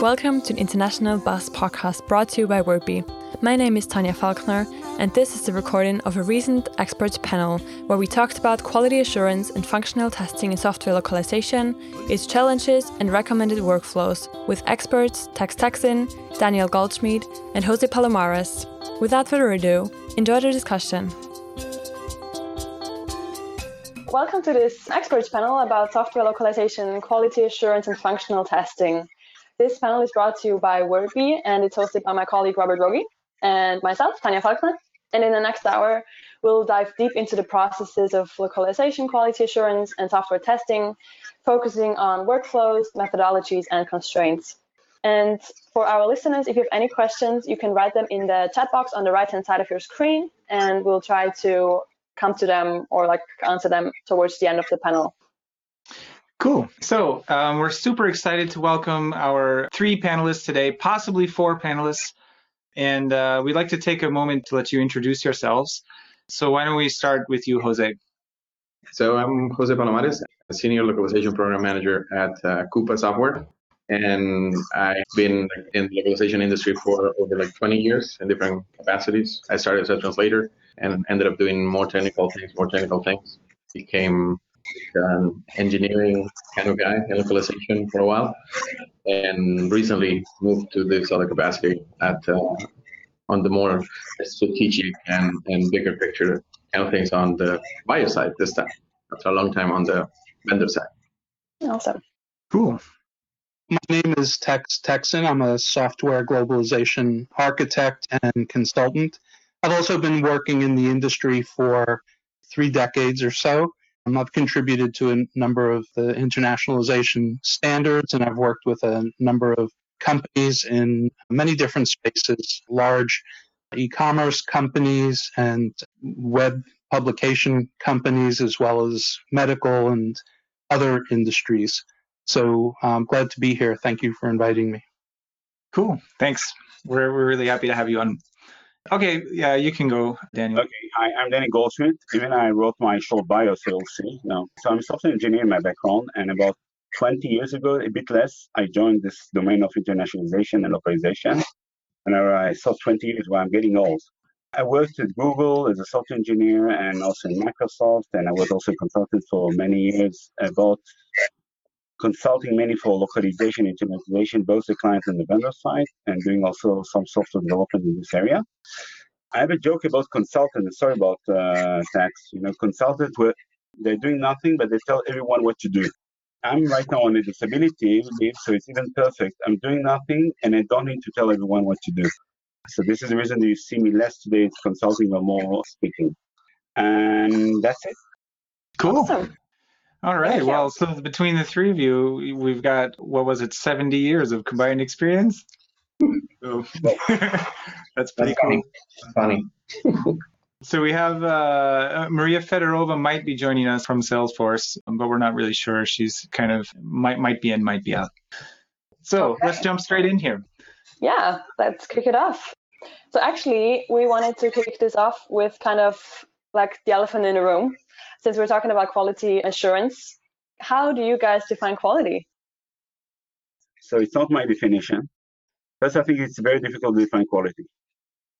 Welcome to the International Bus podcast brought to you by Wordbee. My name is Tanya Falkner, and this is the recording of a recent experts panel where we talked about quality assurance and functional testing in software localization, its challenges, and recommended workflows with experts Tex Texin, Daniel Goldschmidt, and Jose Palomares. Without further ado, enjoy the discussion. Welcome to this experts panel about software localization, quality assurance, and functional testing. This panel is brought to you by Wordbee and it's hosted by my colleague Robert Rogi and myself, Tanya Falkner. And in the next hour, we'll dive deep into the processes of localization, quality assurance, and software testing, focusing on workflows, methodologies, and constraints. And for our listeners, if you have any questions, you can write them in the chat box on the right hand side of your screen, and we'll try to come to them or like answer them towards the end of the panel. Cool. So um, we're super excited to welcome our three panelists today, possibly four panelists. And uh, we'd like to take a moment to let you introduce yourselves. So why don't we start with you, Jose? So I'm Jose Palomares, a senior localization program manager at uh, Coupa Software. And I've been in the localization industry for over like 20 years in different capacities. I started as a translator and ended up doing more technical things, more technical things. Became an engineering kind of guy in localization for a while, and recently moved to this other capacity at uh, on the more strategic and, and bigger picture kind of things on the buyer side this time. After a long time on the vendor side. Awesome. Cool. My name is Tex Texin. I'm a software globalization architect and consultant. I've also been working in the industry for three decades or so. Um, I've contributed to a number of the internationalization standards, and I've worked with a number of companies in many different spaces, large e-commerce companies and web publication companies, as well as medical and other industries. So I'm glad to be here. Thank you for inviting me. Cool. Thanks. We're, we're really happy to have you on. Okay, yeah, you can go, Daniel. Okay, hi, I'm Danny Goldschmidt. Even I wrote my short bio, so you'll see. No. So I'm a software engineer in my background, and about 20 years ago, a bit less, I joined this domain of internationalization and localization. And I saw 20 years where I'm getting old. I worked at Google as a software engineer and also in Microsoft, and I was also a consultant for many years about consulting mainly for localization, internationalization, both the client and the vendor side, and doing also some software development in this area. I have a joke about consultants. Sorry about uh, Tex. You know, consultants were they're doing nothing, but they tell everyone what to do. I'm right now on a disability leave, so it's even perfect. I'm doing nothing, and I don't need to tell everyone what to do. So this is the reason you see me less today. It's consulting or more speaking, and that's it. Cool. Awesome. All right. Well, so between the three of you, we've got what was it, 70 years of combined experience? So, that's pretty That's cool. funny. Funny. So we have uh, Maria Fedorova might be joining us from Salesforce, but we're not really sure. She's kind of might might be in, might be out. So Okay. let's jump straight in here. Yeah, let's kick it off. So actually, we wanted to kick this off with kind of like the elephant in the room, since we're talking about quality assurance. How do you guys define quality? So it's not my definition. First, I think it's very difficult to define quality.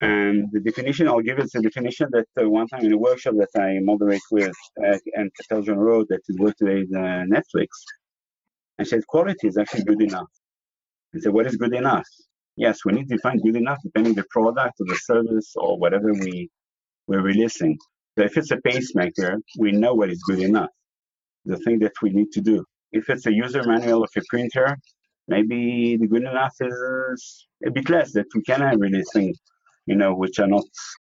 And the definition I'll give is the definition that uh, one time in a workshop that I moderate with uh, and Patel John Road that is work today in uh, Netflix, I said quality is actually good enough. I said, what is good enough? Yes, we need to define good enough depending the product or the service or whatever we we're releasing. So if it's a pacemaker, we know what is good enough. The thing that we need to do. If it's a user manual of a printer, maybe the good enough is a bit less that we can have releasing, you know, which are not,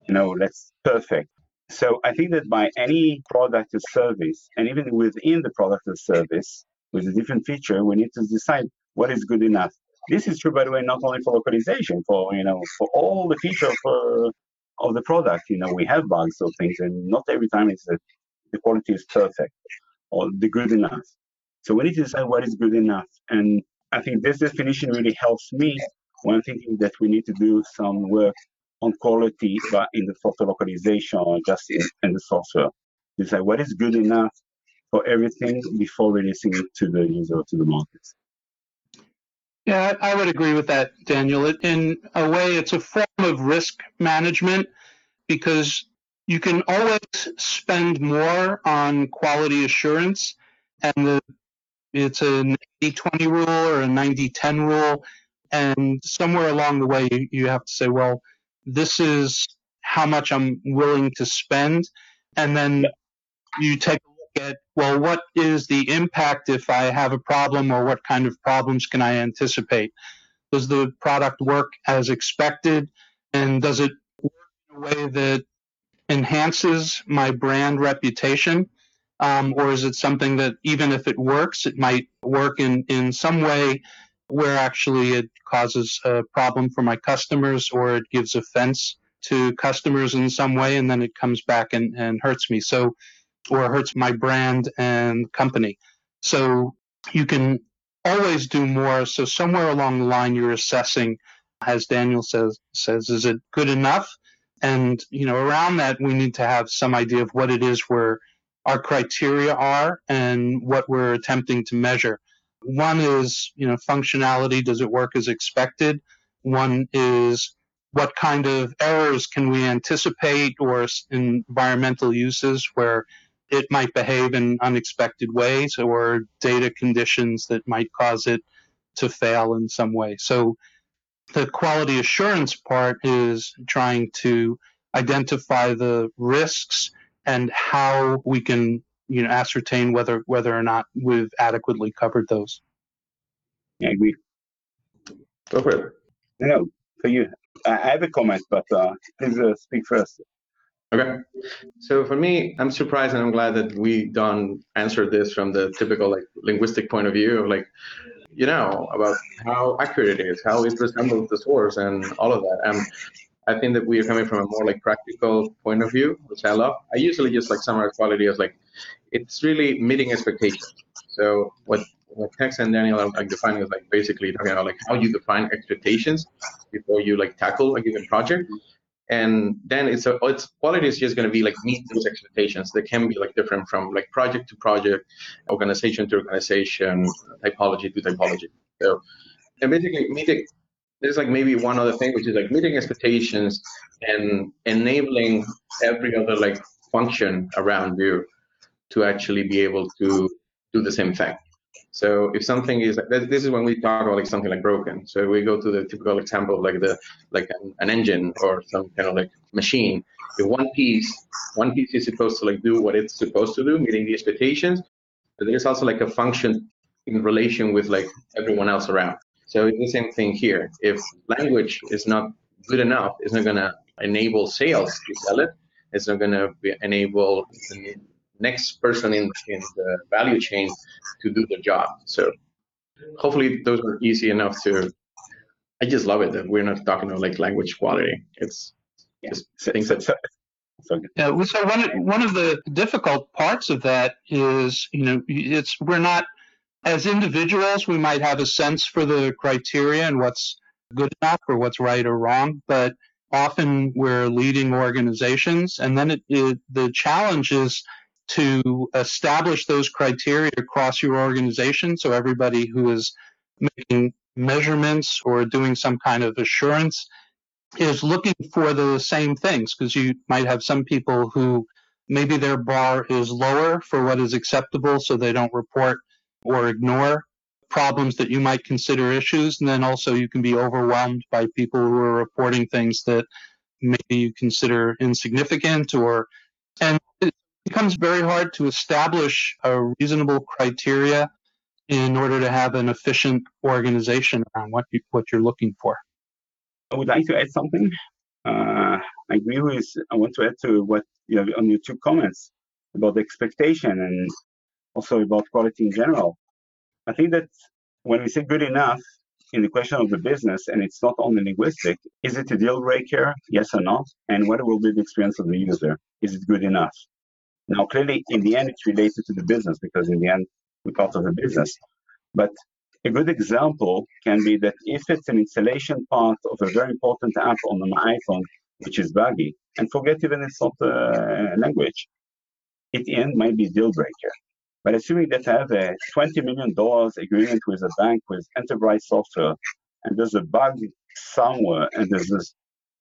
you know, that's perfect. So I think that by any product or service, and even within the product or service, with a different feature, we need to decide what is good enough. This is true, by the way, not only for localization, for you know, for all the feature uh, of the product. You know, we have bugs or things, and not every time it's that the quality is perfect or the good enough. So we need to decide what is good enough, and I think this definition really helps me when thinking that we need to do some work on quality, but in the software localization or just in, in the software. Decide what is good enough for everything before releasing it to the user or to the market. Yeah, I would agree with that, Daniel. In a way, it's a form of risk management because you can always spend more on quality assurance, and the, it's a 90 20 rule or a 90 10 rule. And somewhere along the way, you, you have to say, well, this is how much I'm willing to spend. And then you take a at, well, what is the impact if I have a problem or what kind of problems can I anticipate? Does the product work as expected? And does it work in a way that enhances my brand reputation? Um, or is it something that even if it works, it might work in, in some way where actually it causes a problem for my customers or it gives offense to customers in some way and then it comes back and, and hurts me. So, or hurts my brand and company. So you can always do more. So somewhere along the line, you're assessing, as Daniel says, says, is it good enough? And, you know, around that, we need to have some idea of what it is where our criteria are and what we're attempting to measure. One is, you know, functionality. Does it work as expected? One is what kind of errors can we anticipate or environmental uses where it might behave in unexpected ways or data conditions that might cause it to fail in some way. So the quality assurance part is trying to identify the risks and how we can you know ascertain whether whether or not we've adequately covered those. I agree. Go for it. No, for you. I have a comment, but uh, please uh, speak first. Okay. So for me, I'm surprised and I'm glad that we don't answer this from the typical like linguistic point of view of like, you know, about how accurate it is, how it resembles the source and all of that. And I think that we are coming from a more like practical point of view, which I love. I usually just like summarize quality as like, it's really meeting expectations. So what what Tex and Daniel are like defining is like basically talking about like how you define expectations before you like tackle a given project and then it's a its quality is just going to be like meet those expectations. That can be like different from like project to project organization to organization typology to typology. So and basically meeting there's like maybe one other thing which is like meeting expectations and enabling every other like function around you to actually be able to do the same thing so if something is this is when we talk about like something like broken. So we go to the typical example like the like an, an, engine or some kind of like machine. If one piece one piece is supposed to like do what it's supposed to do, meeting the expectations, but there's also like a function in relation with like everyone else around. So it's the same thing here. If language is not good enough, it's not gonna enable sales to sell it. It's not gonna be enable next person in, in the value chain to do the job. So hopefully those are easy enough to. I just love it that we're not talking about like language quality. It's yeah. just things that. So, yeah, so one one of the difficult parts of that is, you know, it's we're not as individuals we might have a sense for the criteria and what's good enough or what's right or wrong, but often we're leading organizations, and then it, it, the challenge is to establish those criteria across your organization so everybody who is making measurements or doing some kind of assurance is looking for the same things because you might have some people who maybe their bar is lower for what is acceptable so they don't report or ignore problems that you might consider issues and then also you can be overwhelmed by people who are reporting things that maybe you consider insignificant or and becomes very hard to establish a reasonable criteria in order to have an efficient organization around what you, what you're looking for. I would like to add something. Uh, I agree with. I want to add to what you have on your two comments about the expectation and also about quality in general. I think that when we say good enough in the question of the business, and it's not only linguistic, is it a deal breaker? Yes or no? And what will be the experience of the user? Is it good enough? Now, clearly, in the end, it's related to the business because in the end, we're part of the business. But a good example can be that if it's an installation part of a very important app on an iPhone, which is buggy, and forget even it's not a language, it in might be deal breaker. But assuming that I have a $20 million agreement with a bank with enterprise software, and there's a bug somewhere, and there's this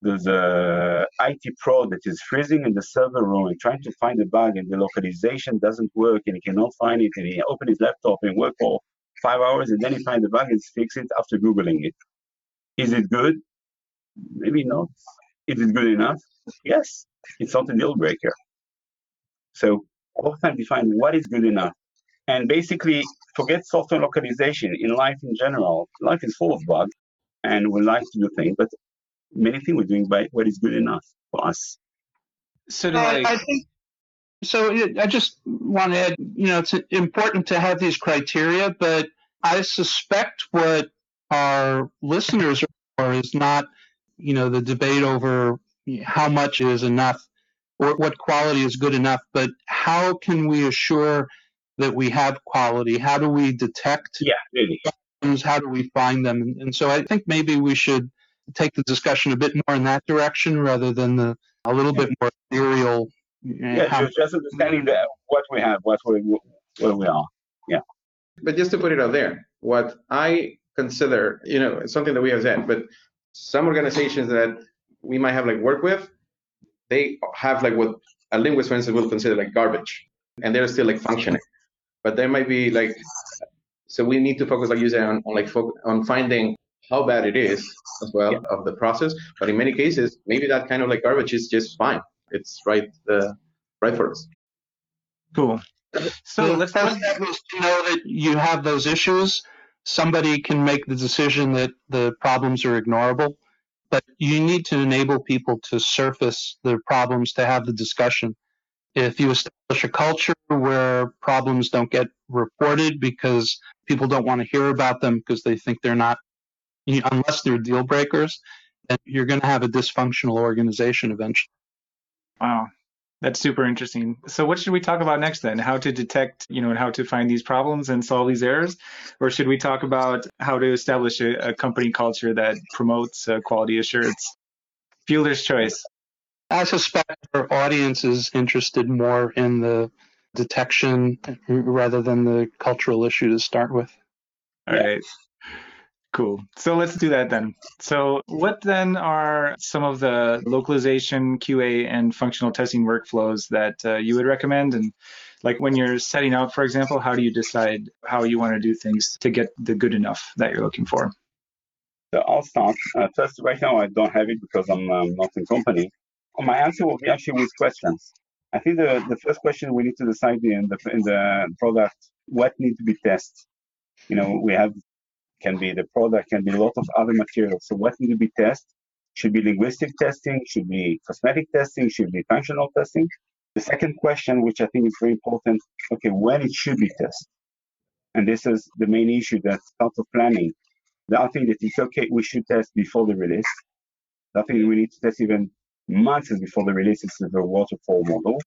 there's a IT pro that is freezing in the server room and trying to find a bug, and the localization doesn't work, and he cannot find it, and he open his laptop and work for five hours, and then he find the bug and fix it after googling it. Is it good? Maybe not. Is it good enough? Yes. It's not a deal breaker. So all the time define what is good enough. And basically forget software localization in life in general. Life is full of bugs and we like to do things, but many things we're doing by what is good enough for us. So do I, I think so. I just want to add, you know, it's important to have these criteria, but I suspect what our listeners are is not, you know, the debate over how much is enough or what quality is good enough, but how can we assure that we have quality? How do we detect yeah, really. problems? How do we find them? And so I think maybe we should take the discussion a bit more in that direction rather than the a little bit more ethereal. Eh, yeah, how, just understanding that what we have, what we where we are. Yeah. But just to put it out there, what I consider, you know, something that we have said, but some organizations that we might have like work with, they have like what a linguist, for instance, will consider like garbage, and they're still like functioning. But there might be like, so we need to focus, like you said, on, on like fo- on finding how bad it is as well yeah. of the process. But in many cases, maybe that kind of like garbage is just fine. It's right, uh, right for us. Cool. So let's first to know that you have those issues. Somebody can make the decision that the problems are ignorable, but you need to enable people to surface their problems to have the discussion. If you establish a culture where problems don't get reported because people don't want to hear about them because they think they're not unless they're deal breakers, then you're going to have a dysfunctional organization eventually. Wow. That's super interesting. So what should we talk about next then? How to detect, you know, and how to find these problems and solve these errors? Or should we talk about how to establish a, a company culture that promotes uh, quality assurance? Fielder's choice. I suspect our audience is interested more in the detection rather than the cultural issue to start with. All right. Cool. So let's do that then. So, what then are some of the localization, QA, and functional testing workflows that uh, you would recommend? And like when you're setting out, for example, how do you decide how you want to do things to get the good enough that you're looking for? So I'll start. Uh, first, right now I don't have it because I'm um, not in company. My answer will be actually with questions. I think the, the first question we need to decide in the in the product what needs to be tested. You know, we have can be the product, can be a lot of other materials. So what need to be tested? Should be linguistic testing, should be cosmetic testing, should be functional testing. The second question, which I think is very important, okay, when it should be tested. And this is the main issue that's part of planning. The other thing that it's okay, we should test before the release. The thing we need to test even months before the release is the waterfall model.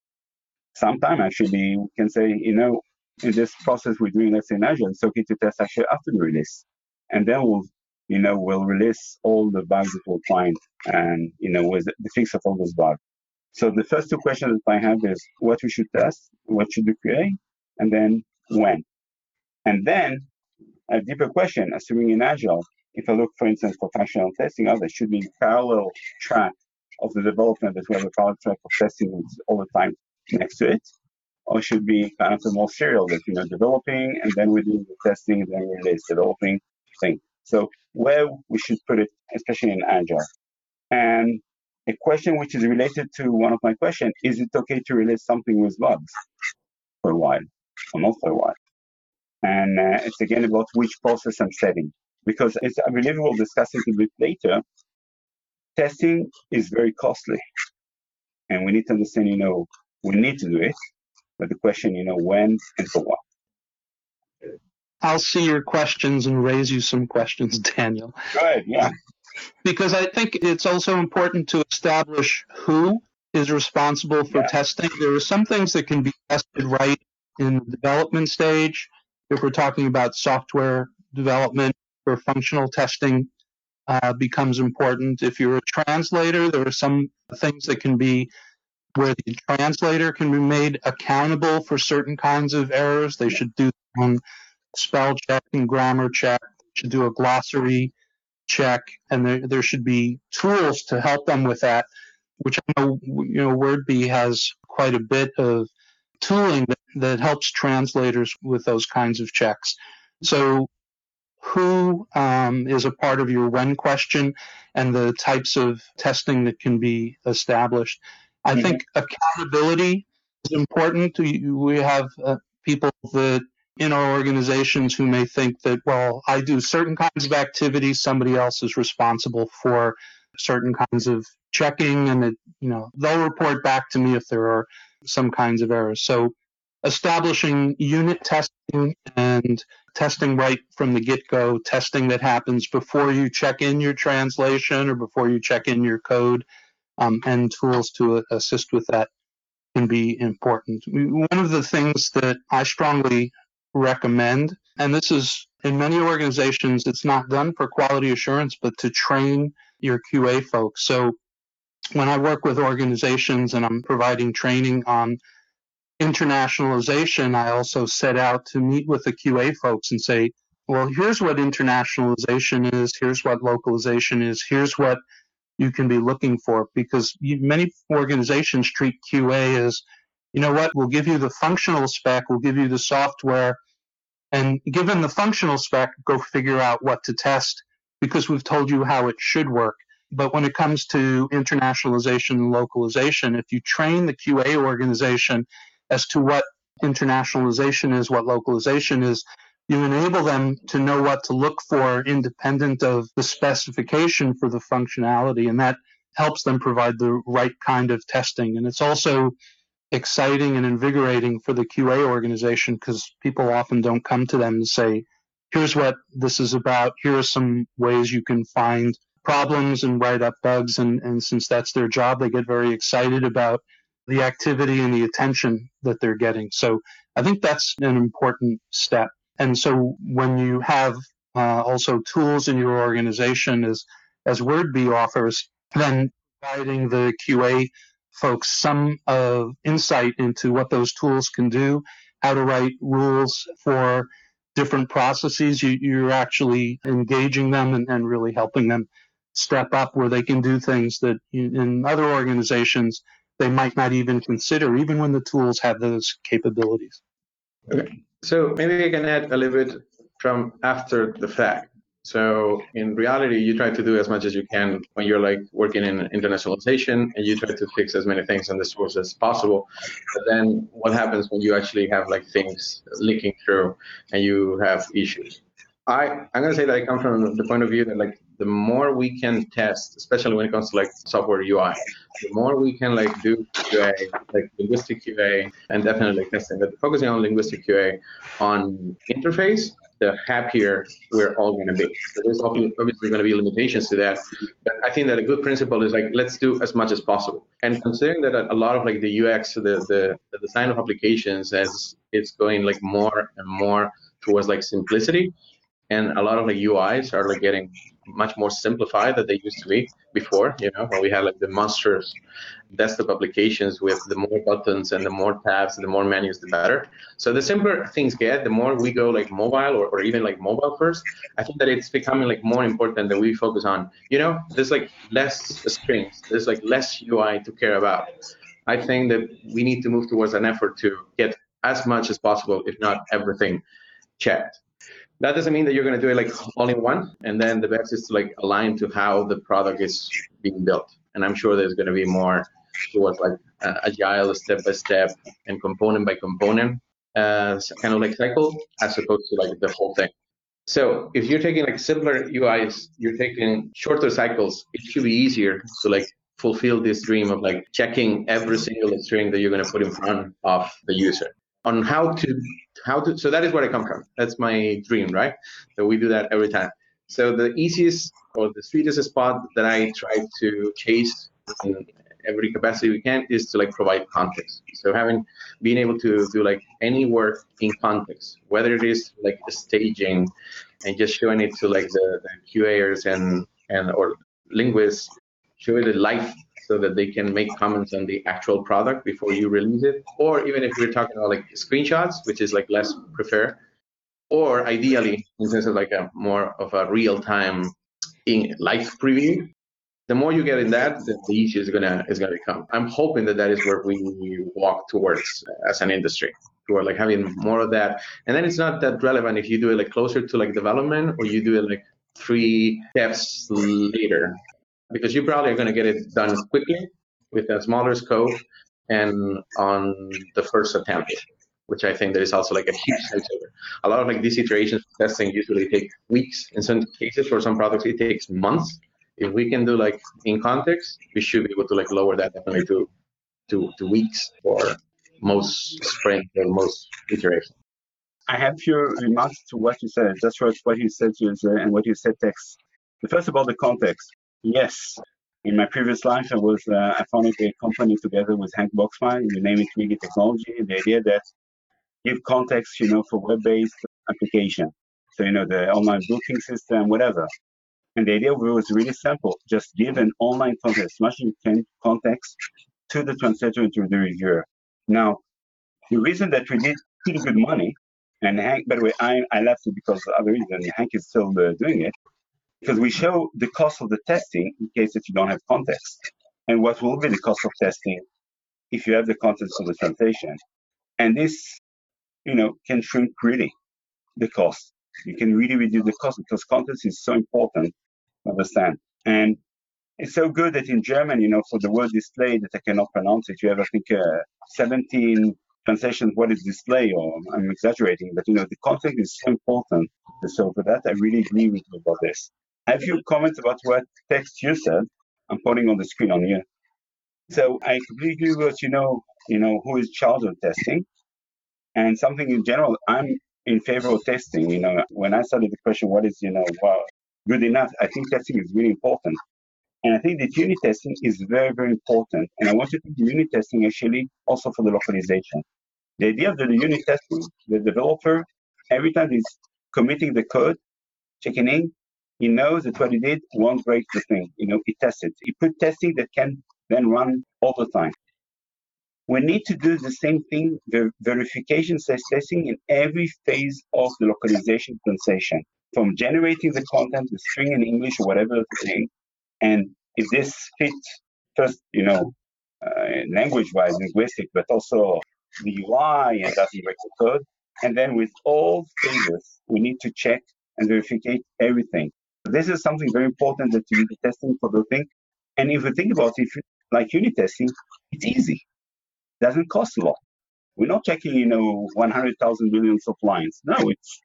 Sometimes actually we can say, you know, in this process we're doing, let's say in Agile, it's okay to test actually after the release and then we'll you know we'll release all the bugs that we'll find and you know with the fix of all those bugs. So the first two questions that i have is what we should test what should we create and then when. And then a deeper question assuming in agile if i look for instance for functional testing oh, there should be parallel track of the development that we have a parallel track of testing all the time next to it or should be kind of a more serial that you know developing and then we do the testing then release developing thing. So where we should put it, especially in Agile. And a question which is related to one of my questions, is it okay to release something with bugs for a while or not for a while? And uh, it's again about which process I'm setting. Because it's, I believe we'll discuss it a bit later. Testing is very costly. And we need to understand, you know, we need to do it. But the question, you know, when and for what. I'll see your questions and raise you some questions, Daniel. Good, yeah. Because I think it's also important to establish who is responsible for yeah. testing. There are some things that can be tested right in the development stage. If we're talking about software development or functional testing, uh, becomes important. If you're a translator, there are some things that can be where the translator can be made accountable for certain kinds of errors. They should do their own spell check and grammar check. They should do a glossary check, and there, there should be tools to help them with that, which I know you know WordBee has quite a bit of tooling that, that helps translators with those kinds of checks. So who um, is a part of your when question and the types of testing that can be established. I mm-hmm. think accountability is important. We have uh, people that in our organizations who may think that, well, I do certain kinds of activities, somebody else is responsible for certain kinds of checking, and it, you know, they'll report back to me if there are some kinds of errors. So establishing unit testing and testing right from the get go, testing that happens before you check in your translation or before you check in your code, um, and tools to assist with that can be important. One of the things that I strongly recommend, and this is in many organizations, it's not done for quality assurance, but to train your QA folks. So when I work with organizations and I'm providing training on internationalization, I also set out to meet with the QA folks and say, well, here's what internationalization is, here's what localization is, here's what you can be looking for, because you, many organizations treat QA as, you know what, we'll give you the functional spec, we'll give you the software, and given the functional spec, go figure out what to test because we've told you how it should work. But when it comes to internationalization and localization, if you train the QA organization as to what internationalization is, what localization is, you enable them to know what to look for independent of the specification for the functionality, and that helps them provide the right kind of testing. And it's also exciting and invigorating for the QA organization because people often don't come to them and say, here's what this is about, here are some ways you can find problems and write up bugs. And, and since that's their job, they get very excited about the activity and the attention that they're getting. So I think that's an important step. And so when you have uh, also tools in your organization as as WordBee offers, then providing the QA folks some uh, insight into what those tools can do, how to write rules for different processes, you, are actually engaging them and, and, really helping them step up where they can do things that in other organizations they might not even consider, even when the tools have those capabilities. Okay. So maybe I can add a little bit from after the fact. So in reality, you try to do as much as you can when you're like working in internationalization and you try to fix as many things on the source as possible. But then what happens when you actually have like things leaking through and you have issues? I, I'm gonna say that I come from the point of view that like the more we can test, especially when it comes to like software UI, the more we can like do QA, like linguistic QA, and definitely like testing. But focusing on linguistic QA on interface, the happier we're all going to be. So there's obviously going to be limitations to that, but I think that a good principle is like let's do as much as possible. And considering that a lot of like the UX, the the, the design of applications, as it's going like more and more towards like simplicity, and a lot of the UIs are like getting much more simplified than they used to be before. You know, when we had like the monsters desktop applications with the more buttons and the more tabs, and the more menus, the better. So the simpler things get, the more we go like mobile or, or even like mobile first. I think that it's becoming like more important that we focus on. You know, there's like less strings, there's like less UI to care about. I think that we need to move towards an effort to get as much as possible, if not everything, checked that doesn't mean that you're going to do it like all in one and then the best is to like align to how the product is being built. And i'm sure there's going to be more towards like uh, agile step by step and component by component uh, kind of like cycle as opposed to like the whole thing. So if you're taking like simpler uis you're taking shorter cycles it should be easier to like fulfill this dream of like checking every single string that you're going to put in front of the user on how to how to so that is where i come from. That's my dream right? So we do that every time. So the easiest or the sweetest spot that i try to chase in every capacity we can is to like provide context. So having being able to do like any work in context whether it is like staging and just showing it to like the, the qas and and or linguists showing the life so that they can make comments on the actual product before you release it. Or even if we're talking about like screenshots, which is like less preferred, or ideally in terms of like a more of a real-time in live preview. The more you get in that, the, easier it's gonna is gonna become. I'm hoping that that is where we walk towards as an industry toward like having more of that. And then it's not that relevant if you do it like closer to like development or you do it like three steps later, because you probably are going to get it done quickly with a smaller scope and on the first attempt, which I think there is also like a huge sense A lot of like these iterations testing usually take weeks. In some cases, for some products, it takes months. If we can do like in context, we should be able to like lower that definitely to to, to weeks or most sprints or most iterations. I have few remarks to what you said, just what, you said user and what you said Tex. First about the context. Yes, in my previous life, I was uh, I founded a company together with Hank Boxmeyer. We name it Wiggy Technology. The idea that give context, you know, for web-based application. So you know the online booking system, whatever. And the idea was really simple: just give an online context, much you can context to the translator and to the reviewer. Now, the reason that we did pretty good money, and Hank, by the way, I, I left it because of other reason. Hank is still uh, doing it because we show the cost of the testing in case that you don't have context, and what will be the cost of testing if you have the context of the translation. And this, you know, can shrink really the cost. You can really reduce the cost because context is so important to understand. And it's so good that in German, you know, for the word display that I cannot pronounce it, you have, I think, uh, 17 translations what is display, or I'm exaggerating, but, you know, the context is so important. So for that, I really agree with you about this. Have few comments about what Tex you said. I'm putting on the screen on you. So I completely agree with you know, you know, who is of testing. And something in general, I'm in favor of testing. You know, when I started the question, what is, you know, well, good enough, I think testing is really important. And I think that unit testing is very, very important. And I want to think unit testing actually also for the localization. The idea of the unit testing, the developer, every time he's committing the code, checking in, he knows that what he did won't break the thing. You know, he tests it. He put testing that can then run all the time. We need to do the same thing, the verification testing in every phase of the localization translation, from generating the content, the string in English or whatever thing, and if this fits first, you know, uh, language-wise, linguistic, but also the UI and doesn't break the code. And then with all stages, we need to check and verify everything. This is something very important that you need testing for the thing. And if you think about it, like unit testing, it's easy. It doesn't cost a lot. We're not checking, you know, 100,000 millions of lines. No, it's,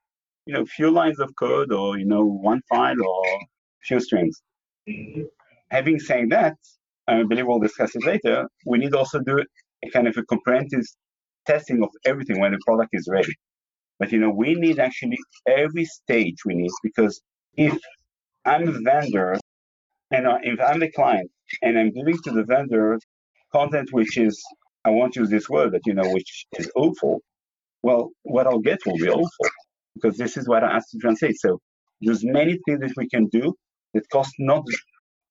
you know, few lines of code or, you know, one file or few strings. Having said that, I believe we'll discuss it later, we need also do a kind of a comprehensive testing of everything when the product is ready. But you know, we need actually every stage we need because if I'm a vendor and if I'm the client and I'm giving to the vendor content which is I won't use this word, but you know, which is awful, well, what I'll get will be awful because this is what I asked to translate. So there's many things that we can do that cost not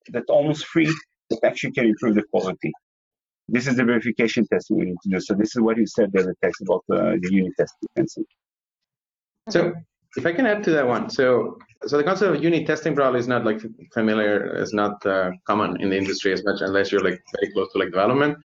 that almost free that actually can improve the quality. This is the verification test we need to do. So this is what you said there, the Tex about the unit test testing. So if I can add to that one, so so the concept of unit testing probably is not like familiar, is not uh, common in the industry as much unless you're like very close to like development.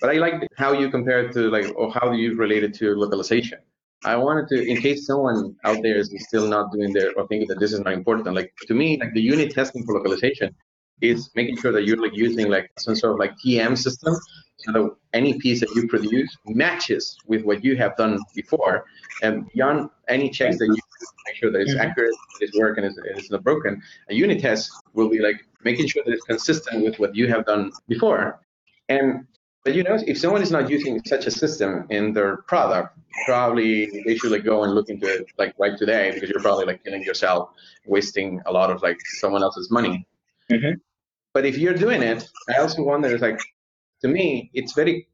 But I like how you compare it to like, or how you relate it to localization. I wanted to, in case someone out there is still not doing their or thinking that this is not important, like to me, like the unit testing for localization is making sure that you're like using like some sort of like TM system so that any piece that you produce matches with what you have done before and beyond any checks that you make sure that it's mm-hmm. accurate, it's working, it's, it's not broken. A unit test will be like making sure that it's consistent with what you have done before. And but you know, if someone is not using such a system in their product, probably they should like go and look into it like right today because you're probably like killing yourself, wasting a lot of like someone else's money. Mm-hmm. But if you're doing it, I also wonder, it's like, to me, it's very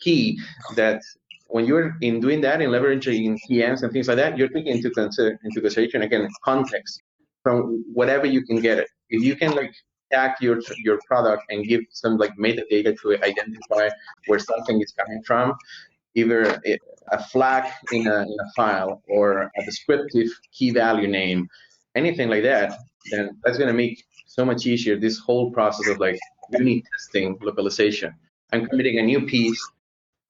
key that when you're in doing that and leveraging TMs and things like that, you're taking into, consider, into consideration again context from whatever you can get it. If you can like tag your your product and give some like metadata to identify where something is coming from, either a flag in a, in a file or a descriptive key value name, anything like that, then that's to make so much easier this whole process of like unit testing localization. I'm committing a new piece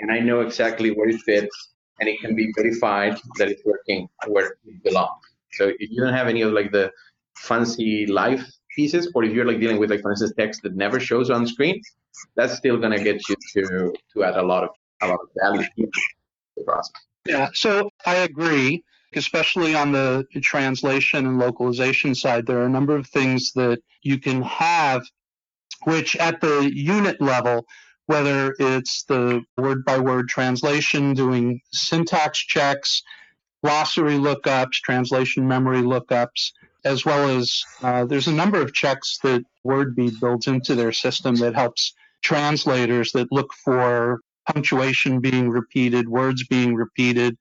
and I know exactly where it fits and it can be verified that it's working where it belongs. So if you don't have any of like the fancy live pieces, or if you're like dealing with like for instance text that never shows on screen, that's still gonna get you to to add a lot of a lot of value to the process. Yeah, so I agree, especially on the translation and localization side. There are a number of things that you can have, which at the unit level whether it's the word by word translation, doing syntax checks, glossary lookups, translation memory lookups, as well as uh, there's a number of checks that WordBee builds into their system that helps translators that look for punctuation being repeated, words being repeated.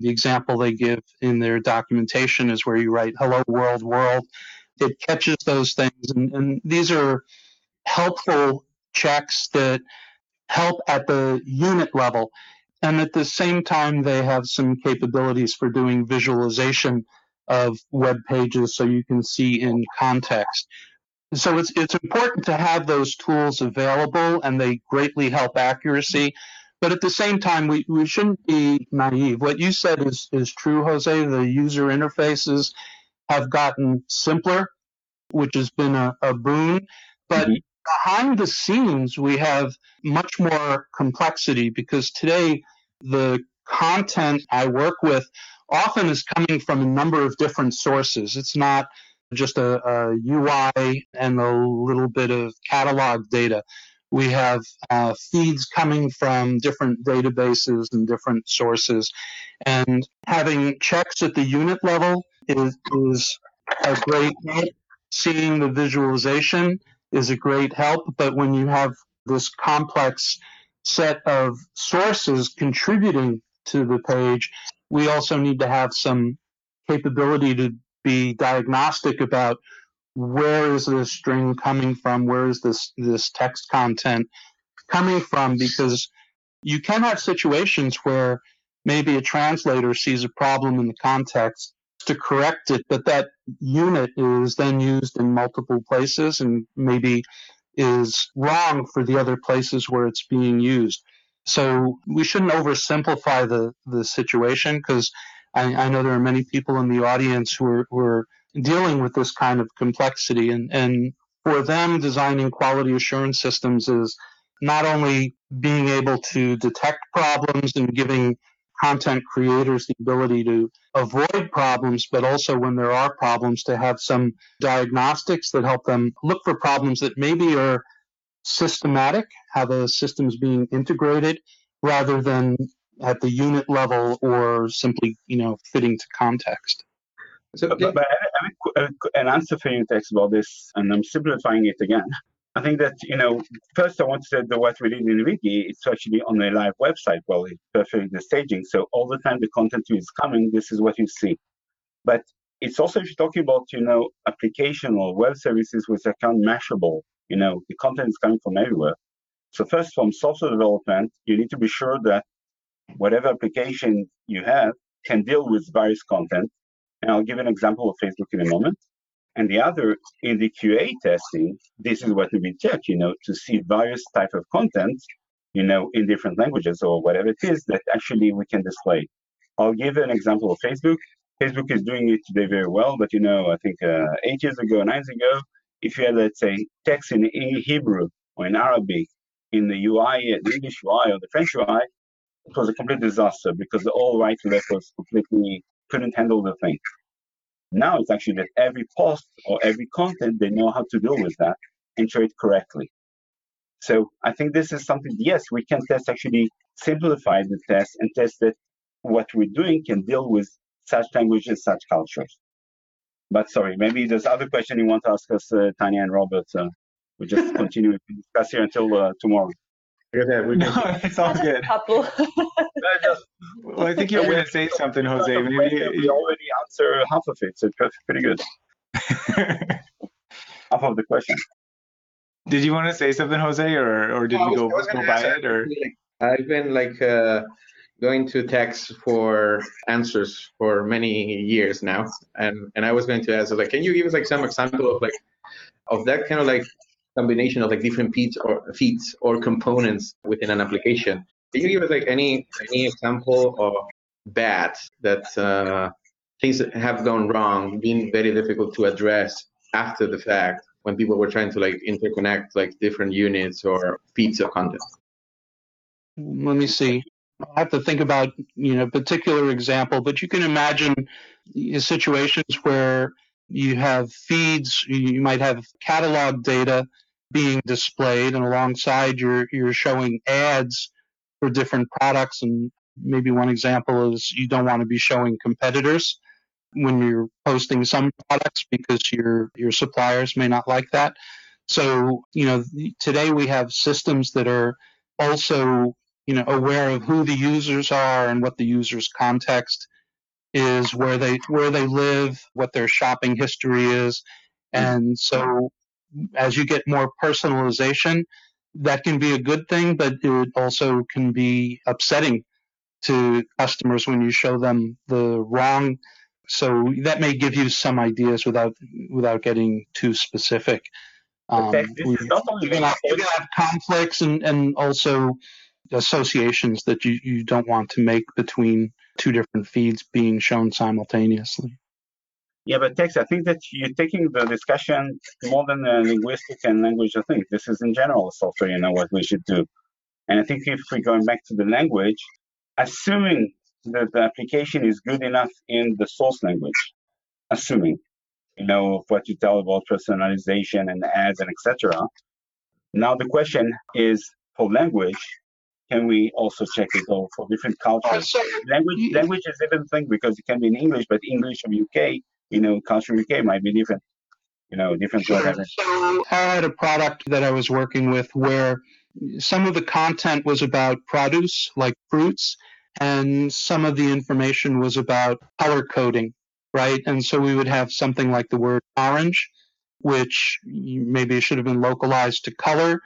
The example they give in their documentation is where you write hello world world. It catches those things, and, and these are helpful checks that help at the unit level. And at the same time, they have some capabilities for doing visualization of web pages so you can see in context. So it's, it's important to have those tools available and they greatly help accuracy. But at the same time, we, we shouldn't be naive. What you said is, is true, Jose. The user interfaces have gotten simpler, which has been a, a boon. But mm-hmm behind the scenes, we have much more complexity because today the content I work with often is coming from a number of different sources. It's not just a, a UI and a little bit of catalog data. We have uh, feeds coming from different databases and different sources. And having checks at the unit level is, is a great seeing the visualization is a great help. But when you have this complex set of sources contributing to the page, we also need to have some capability to be diagnostic about where is this string coming from, where is this this text content coming from, because you can have situations where maybe a translator sees a problem in the context to correct it, but that unit is then used in multiple places and maybe is wrong for the other places where it's being used. So we shouldn't oversimplify the, the situation because I, I, know there are many people in the audience who are, who are dealing with this kind of complexity. And, and for them, designing quality assurance systems is not only being able to detect problems and giving content creators the ability to avoid problems, but also when there are problems to have some diagnostics that help them look for problems that maybe are systematic, how the system's being integrated, rather than at the unit level or simply, you know, fitting to context. So, but, but I have an answer for you, Tex about this, and I'm simplifying it again. I think that, you know, first I want to say that what we did in Wiki, it's actually on a live website. Well, it's perfect the staging. So all the time the content is coming, this is what you see. But it's also if you're talking about, you know, application or web services which are kind of mashable, you know, the content is coming from everywhere. So first from software development, you need to be sure that whatever application you have can deal with various content. And I'll give an example of Facebook in a moment. And the other, in the QA testing, this is what we check, you know, to see various type of content, you know, in different languages or whatever it is that actually we can display. I'll give an example of Facebook. Facebook is doing it today very well, but you know, I think uh, eight years ago, nine years ago, if you had, let's say, text in in Hebrew or in Arabic in the UI, the English UI or the French UI, it was a complete disaster because the all right left was completely couldn't handle the thing. Now it's actually that every post or every content, they know how to deal with that and show it correctly. So I think this is something, yes, we can test actually simplify the test and test that what we're doing can deal with such languages, such cultures. But sorry, maybe there's other question you want to ask us, uh, Tanya and Robert. Uh, we just continue to discuss here until uh, tomorrow. Yeah, we no, it's all good. couple. well, I think you're going to say something, Jose. Maybe we already answer half of it, so it's pretty good. half of the question. Did you want to say something, Jose, or or did we go go by it? Or I've been like uh, going to Tex for answers for many years now, and and I was going to ask like, can you give us like some example of like of that kind of like combination of like different feeds or feeds or components within an application? Can you give us like any any example of bad that uh, things have gone wrong, being very difficult to address after the fact when people were trying to like interconnect like different units or feeds of content? Let me see. I have to think about you know particular example, but you can imagine situations where you have feeds, you might have catalog data being displayed, and alongside you're you're showing ads for different products. And maybe one example is you don't want to be showing competitors when you're posting some products because your your suppliers may not like that. So you know today we have systems that are also you know aware of who the users are and what the user's context is where they where they live what their shopping history is and so as you get more personalization that can be a good thing but it also can be upsetting to customers when you show them the wrong so that may give you some ideas without without getting too specific um, okay, we, you're gonna, you're gonna have conflicts and, and also associations that you, you don't want to make between two different feeds being shown simultaneously. Yeah, but Tex, I think that you're taking the discussion more than a linguistic and language. I think this is in general software, you know, what we should do. And I think if we're going back to the language, assuming that the application is good enough in the source language, assuming, you know, what you tell about personalization and ads and etc. Now the question is for language, can we also check it out for different cultures? Language language is a different thing because it can be in English, but English from UK, you know, culture UK might be different. You know, different. Sure. So I had a product that I was working with where some of the content was about produce, like fruits, and some of the information was about color coding, right? And so we would have something like the word orange, which maybe should have been localized to color,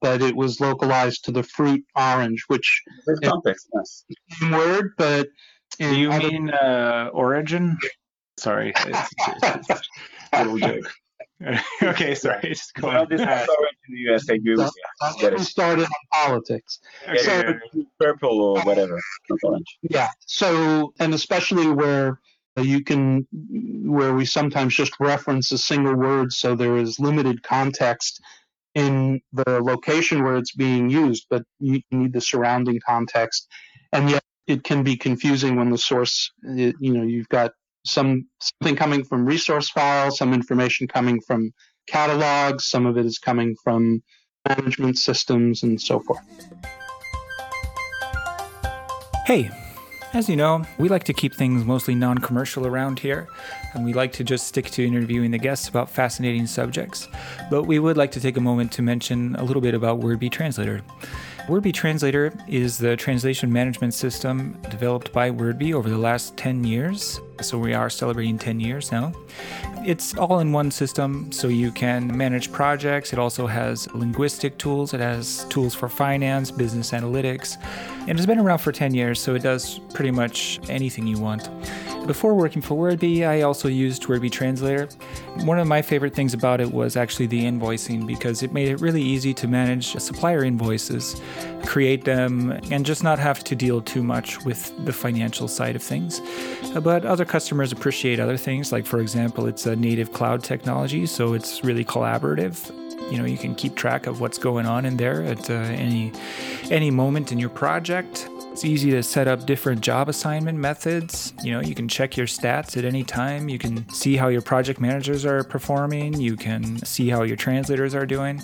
but it was localized to the fruit orange, which is context, yes. word, but do you other... mean uh, origin? Sorry, it's, it's, it's a little joke. okay, sorry. Just go well, this is in the US. I agree with you. started on politics. Okay. So, purple or whatever. Yeah. So, and especially where uh, you can, where we sometimes just reference a single word, so there is limited context in the location where it's being used, but you need the surrounding context. And yet it can be confusing when the source, you know, you've got some something coming from resource files, some information coming from catalogs, some of it is coming from management systems and so forth. Hey, as you know, we like to keep things mostly non commercial around here, and we like to just stick to interviewing the guests about fascinating subjects. But we would like to take a moment to mention a little bit about WordBee Translator. WordBee Translator is the translation management system developed by WordBee over the last 10 years. So we are celebrating 10 years now. It's all in one system, so you can manage projects. It also has linguistic tools, it has tools for finance, business analytics, and it's been around for 10 years, so it does pretty much anything you want. Before working for WordBee, I also used WordBee Translator. One of my favorite things about it was actually the invoicing because it made it really easy to manage supplier invoices, create them, and just not have to deal too much with the financial side of things. But other customers appreciate other things, like, for example, it's a native cloud technology, so it's really collaborative you know you can keep track of what's going on in there at uh, any any moment in your project it's easy to set up different job assignment methods. You know, you can check your stats at any time. You can see how your project managers are performing. You can see how your translators are doing.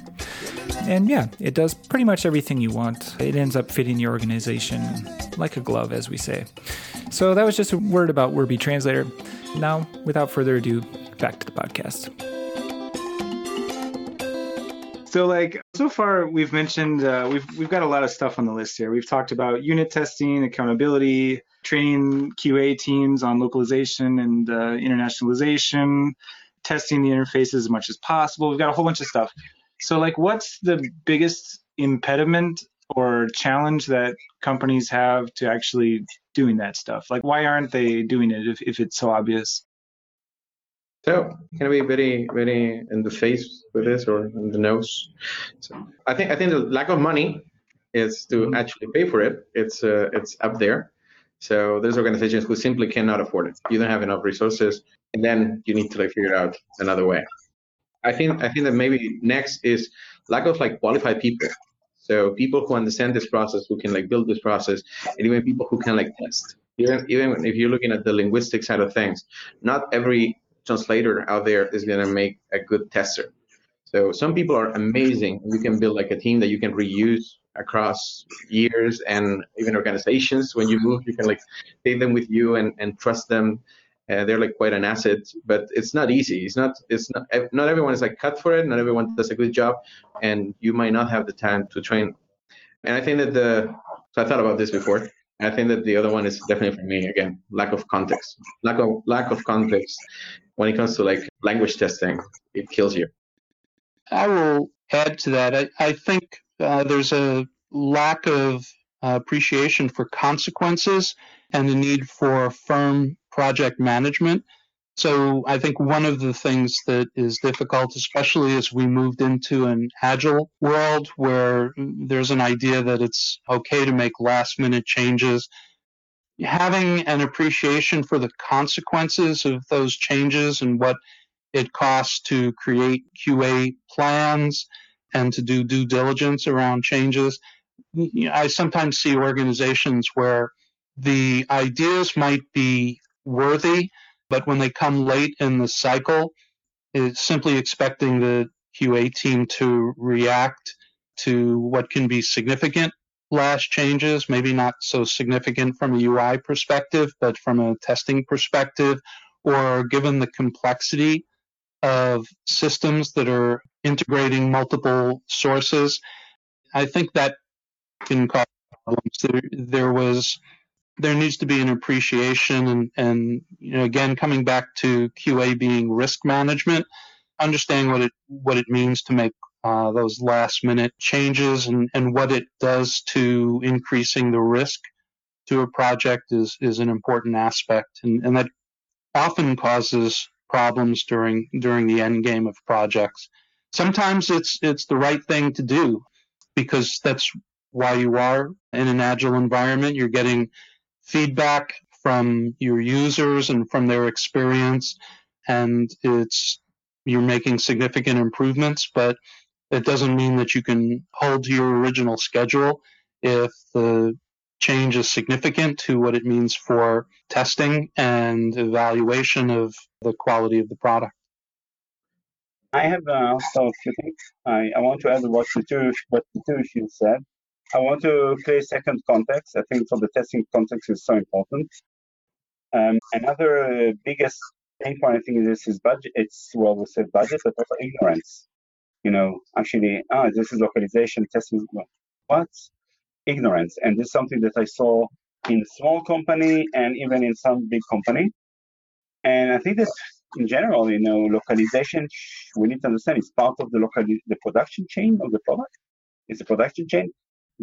And yeah, it does pretty much everything you want. It ends up fitting your organization like a glove, as we say. So that was just a word about WordBee Translator. Now, without further ado, back to the podcast. So like so far we've mentioned uh, we've we've got a lot of stuff on the list here. We've talked about unit testing, accountability, training QA teams on localization and uh, internationalization, testing the interfaces as much as possible. We've got a whole bunch of stuff. So, like, what's the biggest impediment or challenge that companies have to actually doing that stuff? Like, why aren't they doing it if, if it's so obvious? So can be very, very in the face with this or in the nose? So I think I think the lack of money is to mm-hmm. actually pay for it. It's uh, it's up there. So there's organizations who simply cannot afford it. You don't have enough resources, and then you need to like figure out another way. I think I think that maybe next is lack of like qualified people. So people who understand this process, who can like build this process, and even people who can like test. Even even if you're looking at the linguistic side of things, not every translator out there is to make a good tester. So some people are amazing. You can build like a team that you can reuse across years and even organizations. When you move, you can like take them with you and, and trust them. Uh, they're like quite an asset, but it's not easy. It's not. It's not. Not everyone is like cut for it. Not everyone does a good job, and you might not have the time to train. And I think that the. So I thought about this before. I think that the other one is definitely for me again lack of context. Lack of lack of context when it comes to like language testing, it kills you. I will add to that. I, I think uh, there's a lack of uh, appreciation for consequences and the need for firm project management. So I think one of the things that is difficult, especially as we moved into an agile world where there's an idea that it's okay to make last minute changes, having an appreciation for the consequences of those changes and what it costs to create QA plans and to do due diligence around changes. I sometimes see organizations where the ideas might be worthy, but when they come late in the cycle, it's simply expecting the QA team to react to what can be significant last changes, maybe not so significant from a UI perspective, but from a testing perspective, or given the complexity of systems that are integrating multiple sources, I think that can cause problems. There, there was there needs to be an appreciation and, and you know again coming back to QA being risk management, understanding what it what it means to make uh, those last minute changes and, and what it does to increasing the risk to a project is, is an important aspect. And, and that often causes problems during during the end game of projects. Sometimes it's it's the right thing to do because that's why you are in an agile environment. You're getting feedback from your users and from their experience, and it's you're making significant improvements. But it doesn't mean that you can hold to your original schedule if the change is significant to what it means for testing and evaluation of the quality of the product. I have also a few things. I, I want to add what the two what two you said. I want to create second context. I think for the testing context is so important. Um, another biggest pain point I think this is budget. It's well we said budget, but also ignorance you know, actually, ah, this is localization testing. What? Ignorance. And this is something that I saw in small company and even in some big company. And I think that in general, you know, localization, we need to understand it's part of the local, the production chain of the product. It's a production chain.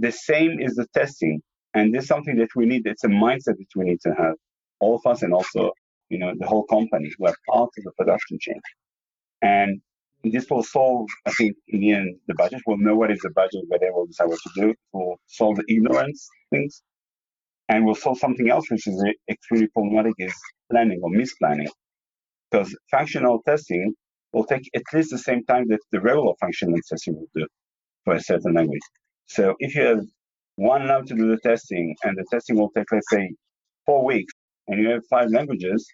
The same is the testing. And this is something that we need. It's a mindset that we need to have, all of us and also, you know, the whole company. We're part of the production chain. And this will solve, I think, in the end, the budget. We'll know what is the budget, where they will decide what to do. We'll solve the ignorance things. And we'll solve something else, which is extremely problematic, is planning or misplanning. Because functional testing will take at least the same time that the regular functional testing will do for a certain language. So if you have one lab to do the testing and the testing will take, let's say, four weeks, and you have five languages,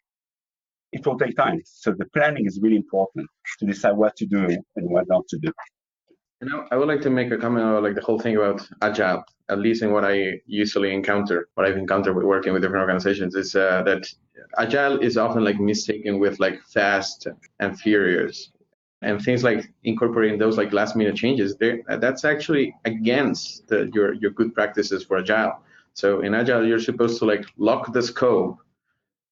it will take time. So the planning is really important to decide what to do and what not to do. You know, I would like to make a comment about like the whole thing about agile, at least in what I usually encounter, what I've encountered with working with different organizations, is uh, that agile is often like mistaken with like fast and furious. And things like incorporating those like last minute changes, that's actually against the, your your good practices for agile. So in agile, you're supposed to like lock the scope,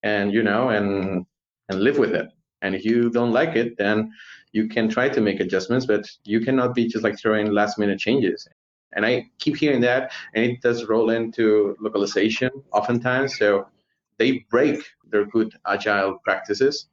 and you know, and and live with it And if you don't like it, then you can try to make adjustments, but you cannot be just like throwing last minute changes. And I keep hearing that, and it does roll into localization oftentimes. So they break their good agile practices,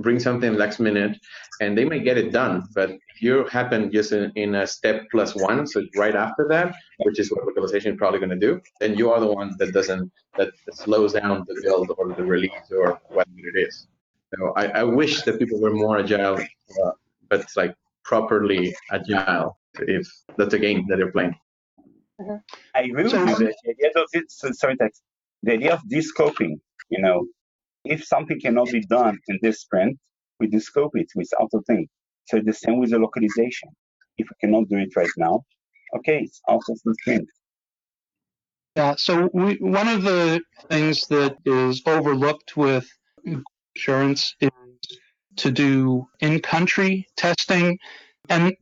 bring something last minute, and they may get it done. But if you happen just in, in a step plus one, so right after that, which is what localization is probably going to do, then you are the one that doesn't that slows down the build or the release or whatever it is. So I, I wish that people were more agile, uh, but like properly agile if that's a game that they're playing. Mm-hmm. I agree with you. The idea of it, sorry, the idea of descoping, you know, if something cannot be done in this sprint, we descope it with other thing. So the same with the localization. If we cannot do it right now, okay, it's out of the sprint. Yeah, so we, one of the things that is overlooked with insurance is to do in-country testing. And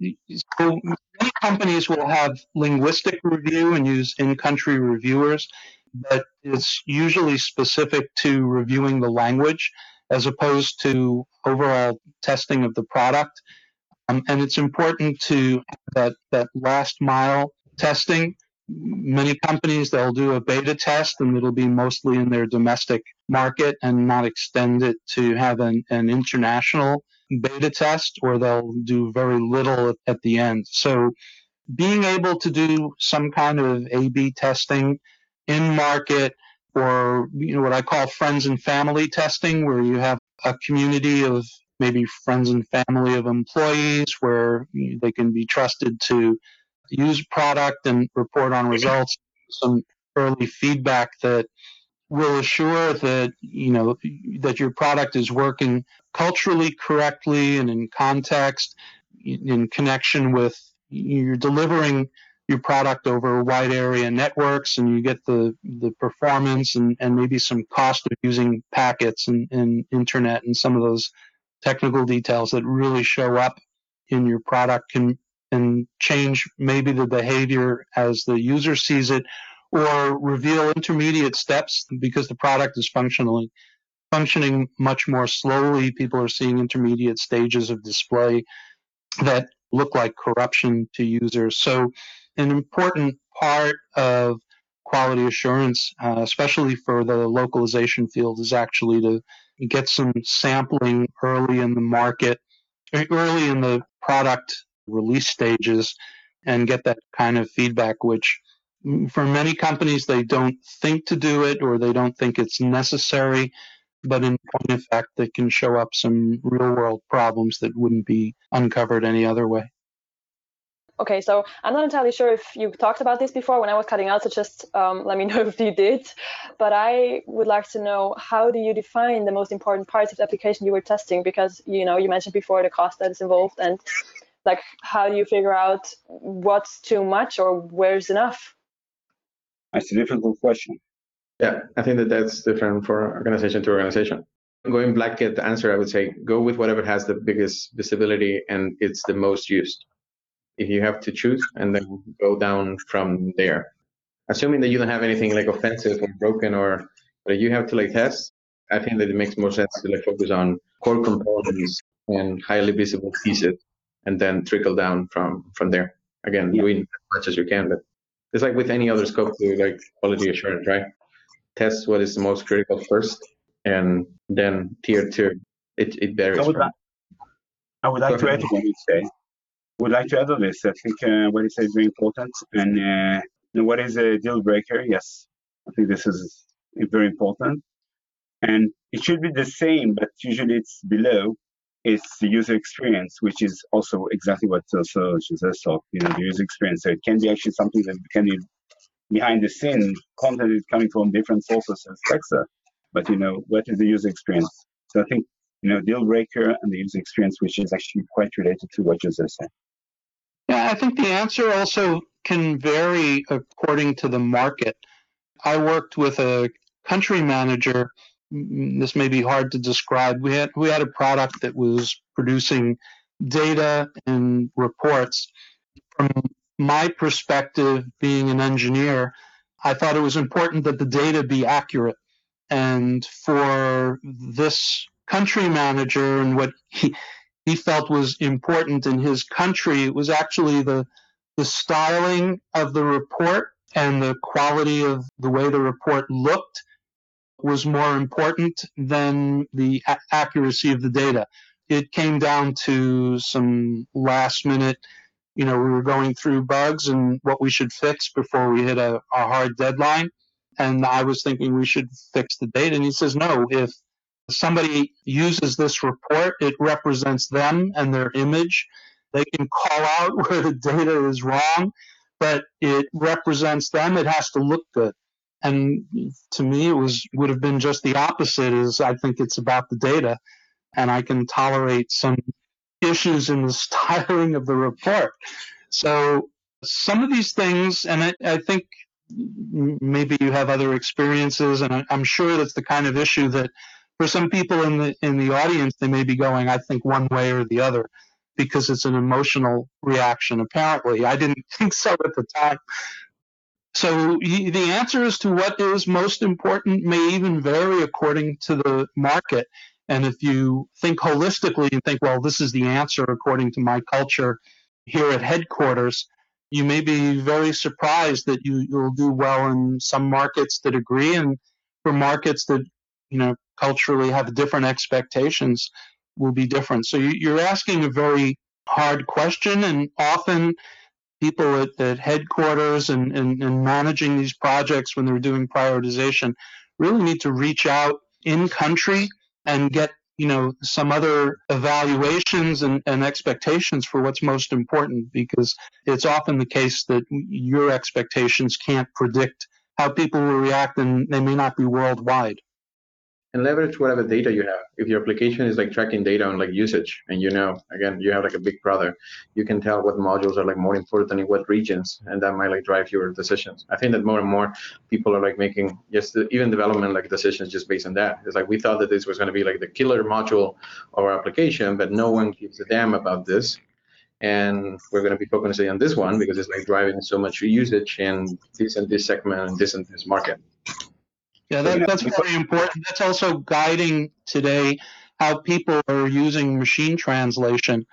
so many companies will have linguistic review and use in-country reviewers, but it's usually specific to reviewing the language as opposed to overall testing of the product. Um, and it's important to that that last mile testing many companies they'll do a beta test and it'll be mostly in their domestic market and not extend it to have an, an international beta test or they'll do very little at the end so being able to do some kind of a b testing in market or you know what i call friends and family testing where you have a community of maybe friends and family of employees where they can be trusted to use product and report on results, some early feedback that will assure that you know that your product is working culturally correctly and in context in connection with you're delivering your product over wide area networks and you get the the performance and, and maybe some cost of using packets and, and internet and some of those technical details that really show up in your product can and change maybe the behavior as the user sees it or reveal intermediate steps because the product is functionally functioning much more slowly. People are seeing intermediate stages of display that look like corruption to users. So an important part of quality assurance uh, especially for the localization field is actually to get some sampling early in the market early in the product release stages and get that kind of feedback, which for many companies, they don't think to do it or they don't think it's necessary. But in point of fact, they can show up some real world problems that wouldn't be uncovered any other way. Okay, so I'm not entirely sure if you talked about this before. When I was cutting out, so just um, let me know if you did. But I would like to know how do you define the most important parts of the application you were testing? Because you know you mentioned before the cost that is involved, and like how do you figure out what's too much or where's enough? That's a difficult question. Yeah i think that that's different for organization to organization. Going blanket answer i would say go with whatever has the biggest visibility and it's the most used if you have to choose and then go down from there assuming that you don't have anything like offensive or broken or that you have to like test i think that it makes more sense to like focus on core components and highly visible pieces and then trickle down from from there. Again, yeah. doing as much as you can, but it's like with any other scope to like quality assurance, right? Test what is the most critical first, and then tier two. It it varies. I would, like, I would like to add what you say. Would like to add on this. I think uh, what you say is very important. And uh, what is a deal breaker? Yes, I think this is very important. And it should be the same, but usually it's below is the user experience, which is also exactly what also Jose talked, you know, the user experience. So it can be actually something that can be behind the scene, content is coming from different sources, etc. But you know, what is the user experience? So I think you know, deal breaker and the user experience, which is actually quite related to what Jose said. I think the answer also can vary according to the market. I worked with a country manager mm, this may be hard to describe. We had we had a product that was producing data and reports. From my perspective, being an engineer, I thought it was important that the data be accurate. And for this country manager and what he, he felt was important in his country was actually the the styling of the report and the quality of the way the report looked was more important than the a- accuracy of the data. It came down to some last minute, you know, we were going through bugs and what we should fix before we hit a, a hard deadline. And I was thinking we should fix the data. And he says, no, if somebody uses this report, it represents them and their image. They can call out where the data is wrong, but it represents them. It has to look good. And to me, it was would have been just the opposite. Is I think it's about the data, and I can tolerate some issues in the styling of the report. So some of these things, and I, I think maybe you have other experiences, and I, I'm sure that's the kind of issue that for some people in the in the audience they may be going, I think one way or the other, because it's an emotional reaction. Apparently, I didn't think so at the time. So the answer as to what is most important may even vary according to the market. And if you think holistically and think, well, this is the answer according to my culture here at headquarters, you may be very surprised that you, you'll do well in some markets that agree and for markets that, you know, culturally have different expectations will be different. So you're asking a very hard question and often people at, at headquarters and, and, and managing these projects when they're doing prioritization really need to reach out in country and get you know some other evaluations and, and expectations for what's most important because it's often the case that your expectations can't predict how people will react and they may not be worldwide and leverage whatever data you have. If your application is like tracking data on like usage, and you know, again, you have like a big brother, you can tell what modules are like more important in what regions, and that might like drive your decisions. I think that more and more people are like making just even development like decisions just based on that. It's like we thought that this was going to be like the killer module of our application, but no one gives a damn about this. And we're going to be focusing on this one because it's like driving so much usage in this and this segment and this and this market. Yeah, that, that's very important. That's also guiding today how people are using machine translation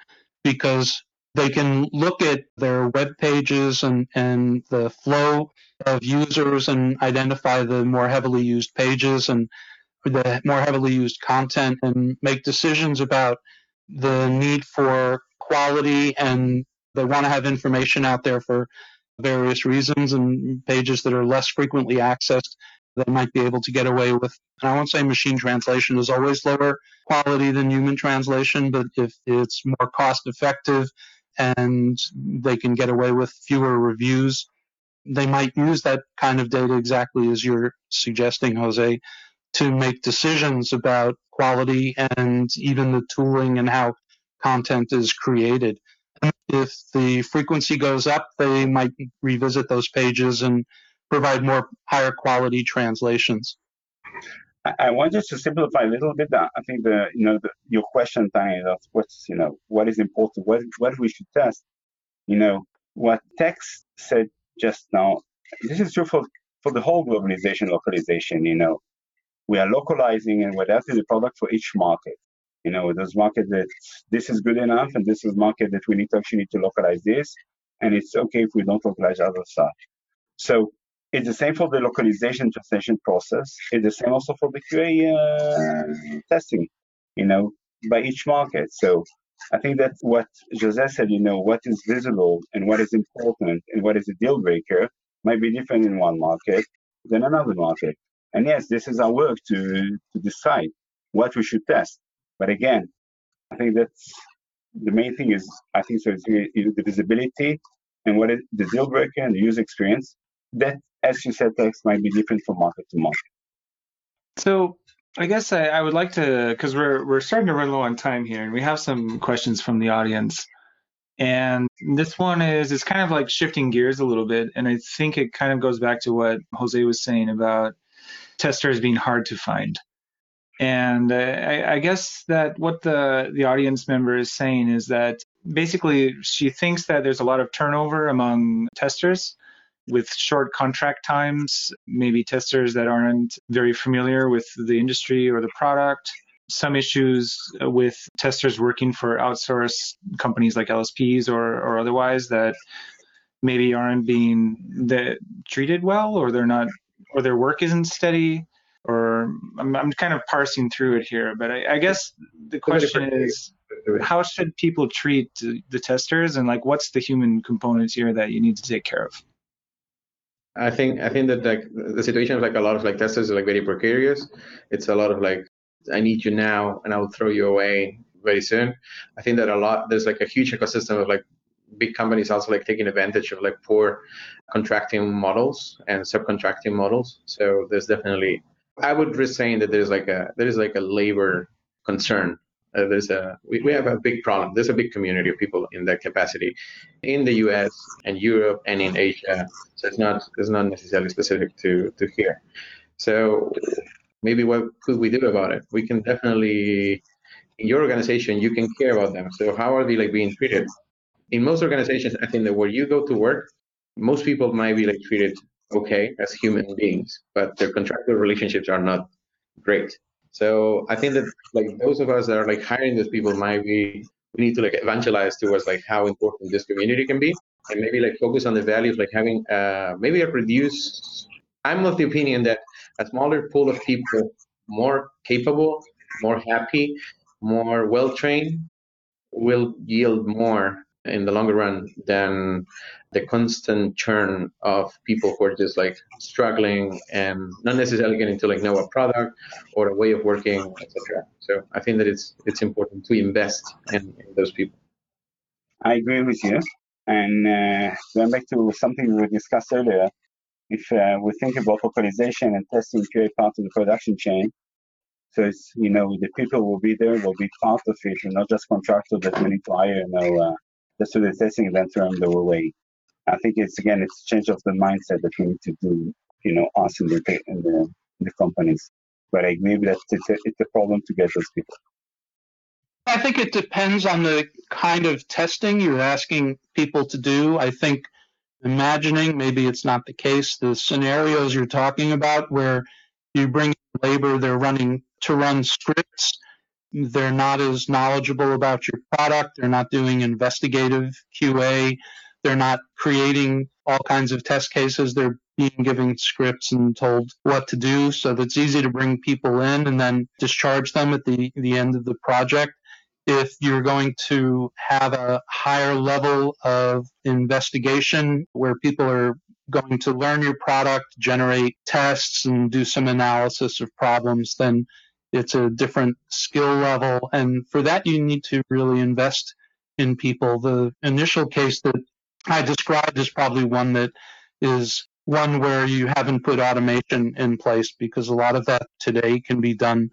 because they can look at their web pages and, and the flow of users and identify the more heavily used pages and the more heavily used content and make decisions about the need for quality and they want to have information out there for various reasons and pages that are less frequently accessed they might be able to get away with. And I won't say machine translation is always lower quality than human translation, but if it's more cost effective and they can get away with fewer reviews, they might use that kind of data exactly as you're suggesting, Jose, to make decisions about quality and even the tooling and how content is created. If the frequency goes up, they might revisit those pages and provide more higher quality translations. I wanted to simplify a little bit. I think the you know the, your question, Tanya, of what's you know what is important, what what we should test. You know what Tex said just now. This is true for for the whole globalization localization. You know, we are localizing and we're adapting the product for each market. You know, there's market that this is good enough, and this is market that we need to actually need to localize this, and it's okay if we don't localize other stuff. So it's the same for the localization translation process. It's the same also for the QA uh, testing, you know, by each market. So I think that what Jose said, you know, what is visible and what is important and what is a deal breaker might be different in one market than another market. And yes, this is our work to, to decide what we should test. But again, I think that's the main thing is, I think so the visibility and what is the deal breaker and the user experience that as you said, Tex might be different from market to market. So I guess I, I would like to, because we're we're starting to run low on time here, and we have some questions from the audience. And this one is it's kind of like shifting gears a little bit, and I think it kind of goes back to what Jose was saying about testers being hard to find. And uh, I, I guess that what the the audience member is saying is that basically she thinks that there's a lot of turnover among testers with short contract times, maybe testers that aren't very familiar with the industry or the product. some issues with testers working for outsourced companies like LSPs or, or otherwise that maybe aren't being treated well or they're not or their work isn't steady or I'm, I'm kind of parsing through it here but I, I guess the question is how should people treat the testers and like what's the human components here that you need to take care of I think I think that like the situation of like a lot of like testers is like very precarious. It's a lot of like I need you now and I'll throw you away very soon. I think that a lot there's like a huge ecosystem of like big companies also like taking advantage of like poor contracting models and subcontracting models. So there's definitely I would risk saying that there's like a there is like a labor concern uh, there's a we, we have a big problem. There's a big community of people in that capacity in the U.S. and Europe and in Asia. So it's not it's not necessarily specific to to here. So maybe what could we do about it? We can definitely in your organization you can care about them. So how are they like being treated? In most organizations, I think that where you go to work, most people might be like treated okay as human beings, but their contractual relationships are not great. So I think that like those of us that are like hiring those people might be we need to like evangelize towards like how important this community can be and maybe like focus on the values like having uh, maybe a reduced I'm of the opinion that a smaller pool of people more capable, more happy, more well trained will yield more in the longer run than the constant churn of people who are just like struggling and not necessarily getting to like know a product or a way of working, etc. So I think that it's it's important to invest in, in those people. I agree with you. And uh, going back to something we discussed earlier, if uh, we think about localization and testing QA part of the production chain, so it's, you know, the people will be there, will be part of it, and not just contractors that we need to hire, you know, uh, just testing them the way. I think it's again it's change of the mindset that we need to do, you know, us in the in the, in the companies. But I agree that it's a, it's a problem to get those people. I think it depends on the kind of testing you're asking people to do. I think imagining maybe it's not the case. The scenarios you're talking about where you bring labor, they're running to run scripts they're not as knowledgeable about your product. They're not doing investigative QA. They're not creating all kinds of test cases. They're being given scripts and told what to do. So it's easy to bring people in and then discharge them at the, the end of the project. If you're going to have a higher level of investigation where people are going to learn your product, generate tests, and do some analysis of problems, then it's a different skill level. And for that, you need to really invest in people. The initial case that I described is probably one that is one where you haven't put automation in place because a lot of that today can be done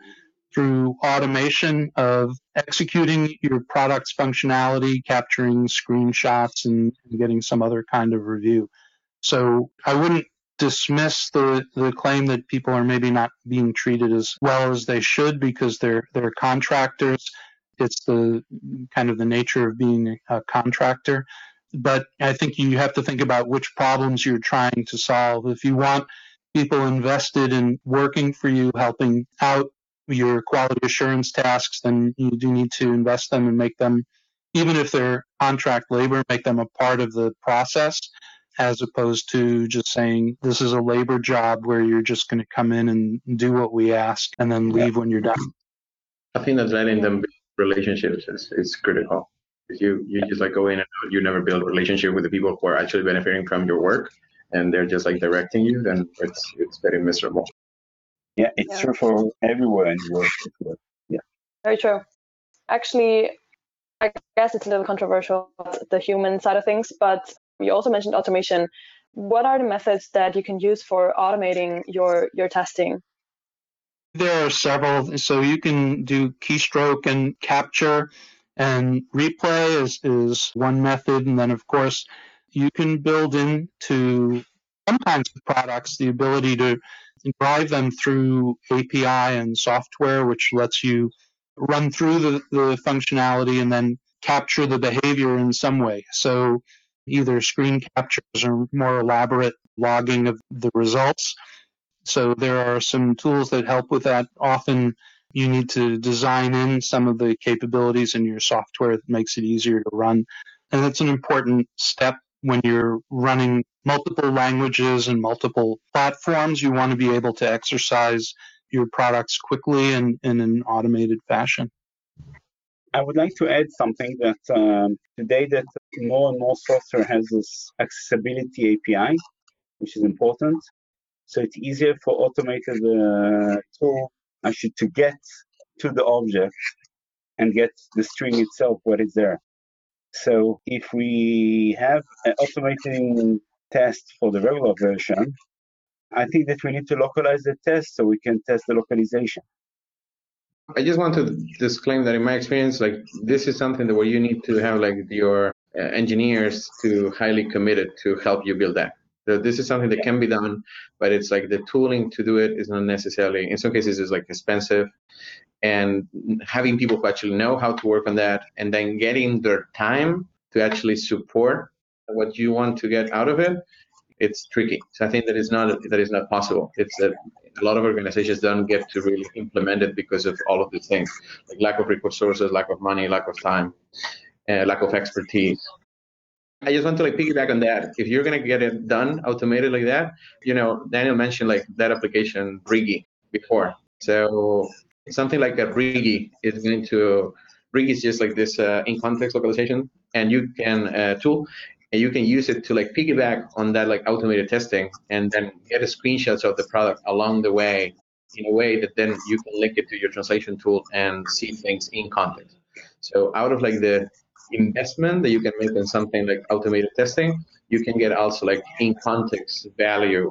through automation of executing your product's functionality, capturing screenshots, and getting some other kind of review. So I wouldn't dismiss the, the claim that people are maybe not being treated as well as they should because they're they're contractors. It's the kind of the nature of being a contractor. But I think you have to think about which problems you're trying to solve. If you want people invested in working for you, helping out your quality assurance tasks, then you do need to invest them and make them, even if they're contract labor, make them a part of the process as opposed to just saying this is a labor job where you're just going to come in and do what we ask and then leave yeah. when you're done. I think that letting them build relationships is, is critical. If you you just like go in and out, you never build a relationship with the people who are actually benefiting from your work, and they're just like directing you, then it's it's very miserable. Yeah, it's yeah. true for everywhere in the world. Yeah, very true. Actually, I guess it's a little controversial, the human side of things, but you also mentioned automation. What are the methods that you can use for automating your, your testing? There are several. So you can do keystroke and capture, and replay is, is one method. And then, of course, you can build into some kinds of products the ability to drive them through API and software, which lets you run through the, the functionality and then capture the behavior in some way. So either screen captures or more elaborate logging of the results. So there are some tools that help with that. Often you need to design in some of the capabilities in your software that makes it easier to run. And that's an important step when you're running multiple languages and multiple platforms. You want to be able to exercise your products quickly and in an automated fashion. I would like to add something that um, today that more and more software has this accessibility API, which is important. So it's easier for automated uh, tool actually to get to the object and get the string itself what is there. So if we have an automating test for the regular version, I think that we need to localize the test so we can test the localization. I just want to disclaim that in my experience, like this is something that where you need to have like your Uh, engineers to highly committed to help you build that. So this is something that can be done, but it's like the tooling to do it is not necessarily. In some cases, it's like expensive, and having people who actually know how to work on that, and then getting their time to actually support what you want to get out of it it's tricky. So I think that is not that is not possible. It's that a lot of organizations don't get to really implement it because of all of these things, like lack of resources, lack of money, lack of time, uh, lack of expertise. I just want to like piggyback on that. If you're gonna get it done automated like that, you know, Daniel mentioned like that application Rigi before. So something like a Rigi is going to Rigi is just like this uh, in context localization, and you can uh, tool and you can use it to like piggyback on that like automated testing and then get a screenshots of the product along the way in a way that then you can link it to your translation tool and see things in context. So out of like the investment that you can make in something like automated testing, you can get also like in context value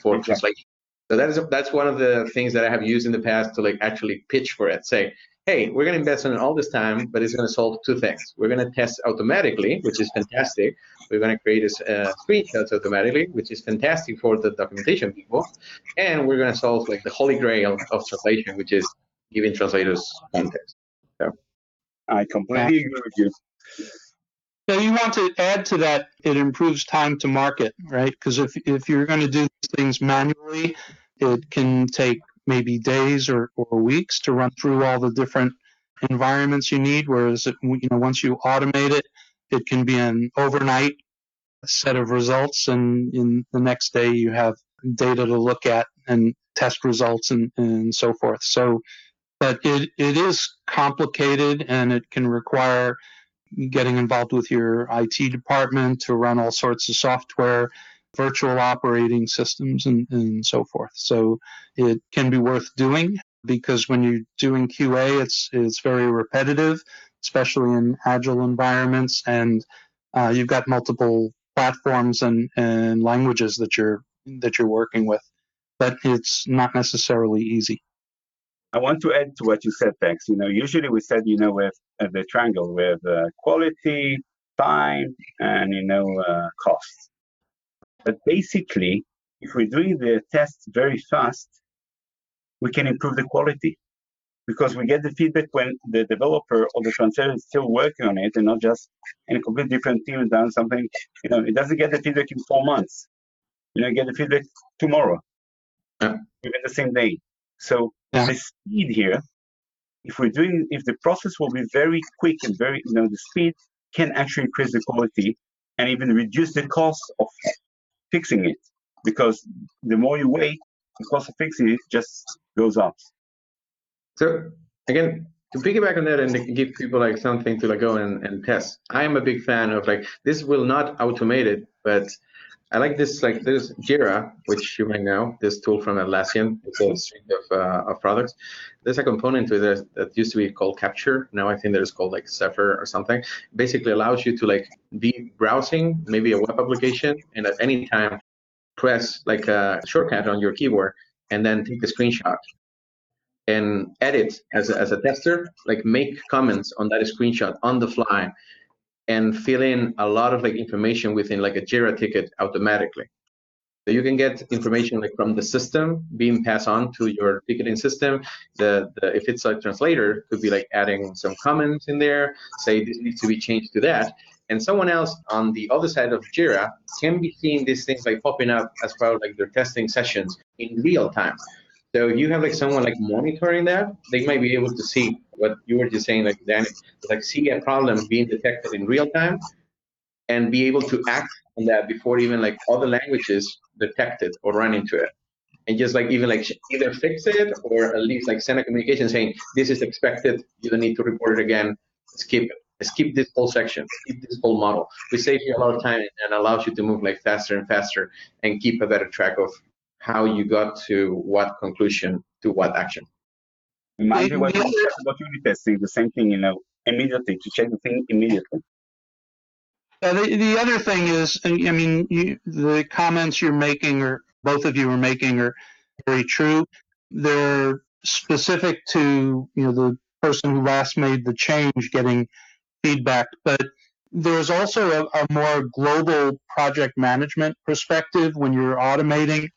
for exactly. translation. So that is that's one of the things that I have used in the past to like actually pitch for it. Say, hey, we're going to invest in all this time, but it's going to solve two things. We're going to test automatically, which is fantastic. We're going to create a uh, screenshots automatically, which is fantastic for the documentation people. And we're going to solve like the holy grail of translation, which is giving translators context. I completely agree with you. So you want to add to that, it improves time to market, right? Because if, if you're going to do things manually, it can take maybe days or, or weeks to run through all the different environments you need. Whereas, it, you know, once you automate it, it can be an overnight set of results, and in the next day you have data to look at and test results and, and so forth. So, but it, it is complicated and it can require getting involved with your IT department to run all sorts of software virtual operating systems and, and so forth. So it can be worth doing because when you're doing QA, it's it's very repetitive, especially in agile environments, and uh, you've got multiple platforms and, and languages that you're that you're working with. But it's not necessarily easy. I want to add to what you said, thanks. You know, usually we said, you know, with uh, the triangle with uh, quality, time, and you know, uh, cost. But basically, if we're doing the tests very fast, we can improve the quality because we get the feedback when the developer or the translator is still working on it and not just in a completely different team and done something. You know, it doesn't get the feedback in four months. You know, get the feedback tomorrow, yeah. even the same day. So yeah. the speed here, if we're doing, if the process will be very quick and very, you know, the speed can actually increase the quality and even reduce the cost of fixing it because the more you wait, the cost of fixing it just goes up. So again, to piggyback on that and give people like something to like go and, and test. I am a big fan of like this will not automate it, but I like this like there's Jira, which you might know, this tool from Atlassian. It's a suite of, uh, of products. There's a component to it that used to be called Capture. Now I think that is called like Zephyr or something. Basically allows you to like be browsing maybe a web application and at any time press like a shortcut on your keyboard and then take a screenshot and edit as a, as a tester, like make comments on that screenshot on the fly and fill in a lot of like information within like a Jira ticket automatically. So you can get information like from the system being passed on to your ticketing system. The, the if it's a translator, could be like adding some comments in there, say this needs to be changed to that. And someone else on the other side of Jira can be seeing these things like popping up as part of like their testing sessions in real time. So if you have like someone like monitoring that, they might be able to see what you were just saying, like Dan, like see a problem being detected in real time and be able to act on that before even like other languages detect it or run into it. And just like even like either fix it or at least like send a communication saying this is expected, you don't need to report it again, skip it. Skip this whole section, skip this whole model. We save you a lot of time and allows you to move like faster and faster and keep a better track of how you got to what conclusion to what action. Imagine what you about unit testing, the same thing, you know, immediately to check the thing immediately. Uh, the, the other thing is, I mean, you, the comments you're making, or both of you are making, are very true. They're specific to you know the person who last made the change getting feedback, but there's also a, a more global project management perspective when you're automating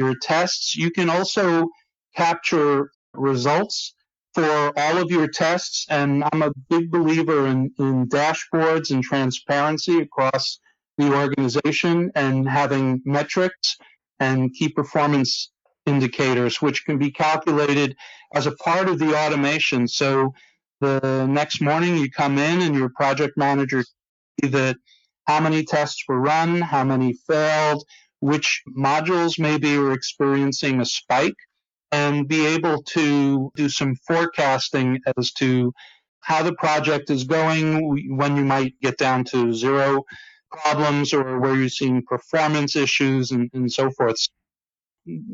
your tests. You can also capture results for all of your tests. And I'm a big believer in, in dashboards and transparency across the organization and having metrics and key performance indicators, which can be calculated as a part of the automation. So the next morning you come in and your project manager see that how many tests were run, how many failed, which modules maybe are experiencing a spike and be able to do some forecasting as to how the project is going, when you might get down to zero problems or where you're seeing performance issues and, and so forth.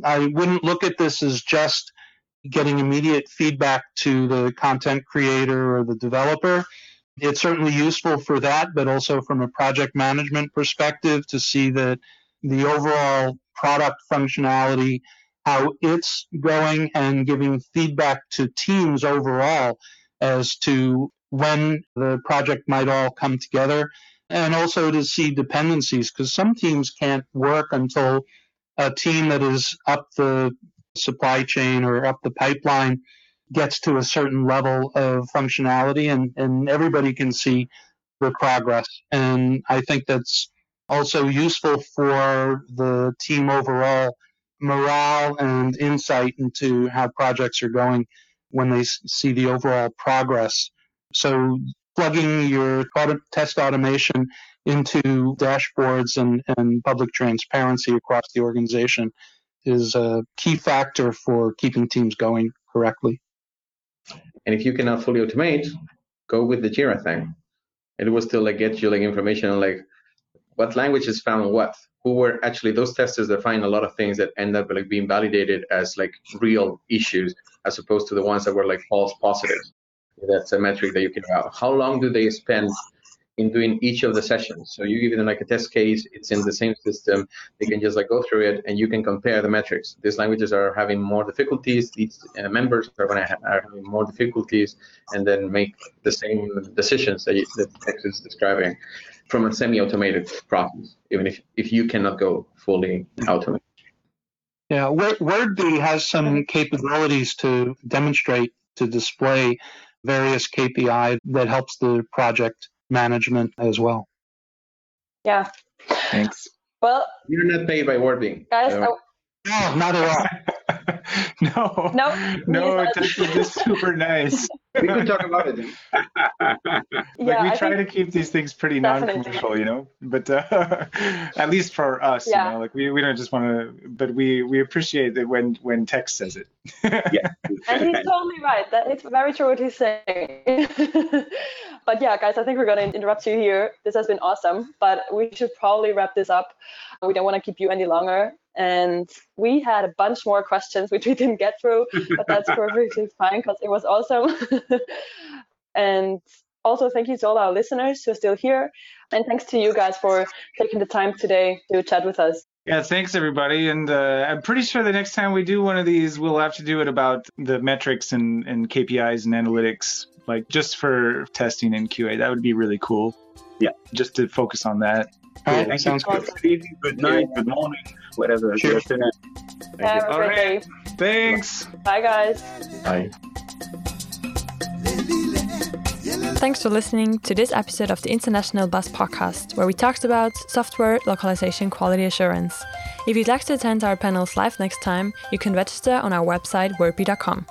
I wouldn't look at this as just getting immediate feedback to the content creator or the developer. It's certainly useful for that, but also from a project management perspective to see that the overall product functionality how it's going and giving feedback to teams overall as to when the project might all come together and also to see dependencies because some teams can't work until a team that is up the supply chain or up the pipeline gets to a certain level of functionality and, and everybody can see the progress. And I think that's also useful for the team overall morale and insight into how projects are going when they see the overall progress. So plugging your test automation into dashboards and, and public transparency across the organization is a key factor for keeping teams going correctly. And if you cannot fully automate, go with the Jira thing. It will still like get you like information on like what languages found what who were actually those testers that find a lot of things that end up like being validated as like real issues as opposed to the ones that were like false positives. That's a metric that you can have. How long do they spend in doing each of the sessions? So you give them like a test case, it's in the same system. They can just like go through it and you can compare the metrics. These languages are having more difficulties. These uh, members are going to ha- are having more difficulties, and then make the same decisions that, you, that Tex is describing from a semi-automated process, even if, if you cannot go fully automated. Yeah, WordBee has some capabilities to demonstrate to display various KPI that helps the project management as well. Yeah. Thanks. Well, you're not paid by WordBee. Guys, so. no, not at all. no, no, no, Texas is super nice. We can talk about it. like yeah, we I try to keep these things pretty non-commercial, you know, but uh, at least for us, yeah. you know, like we, we don't just want to, but we we appreciate it when when Tex says it. yeah, and he's totally right. That it's very true what he's saying. but yeah, guys, I think we're gonna interrupt you here. This has been awesome, but we should probably wrap this up. We don't want to keep you any longer. And we had a bunch more questions which we didn't get through, but that's perfectly fine because it was awesome. and also, thank you to all our listeners who are still here. And thanks to you guys for taking the time today to chat with us. Yeah, thanks everybody. And uh, I'm pretty sure the next time we do one of these, we'll have to do it about the metrics and, and KPIs and analytics, like just for testing and QA. That would be really cool. Yeah. Just to focus on that. All right, that sounds good. Good evening, good night, good morning, whatever. Sure. Good Have a great day. Thanks. Bye, guys. Bye. Thanks for listening to this episode of the International Bus Podcast, where we talked about software localization quality assurance. If you'd like to attend our panels live next time, you can register on our website wordbee.com.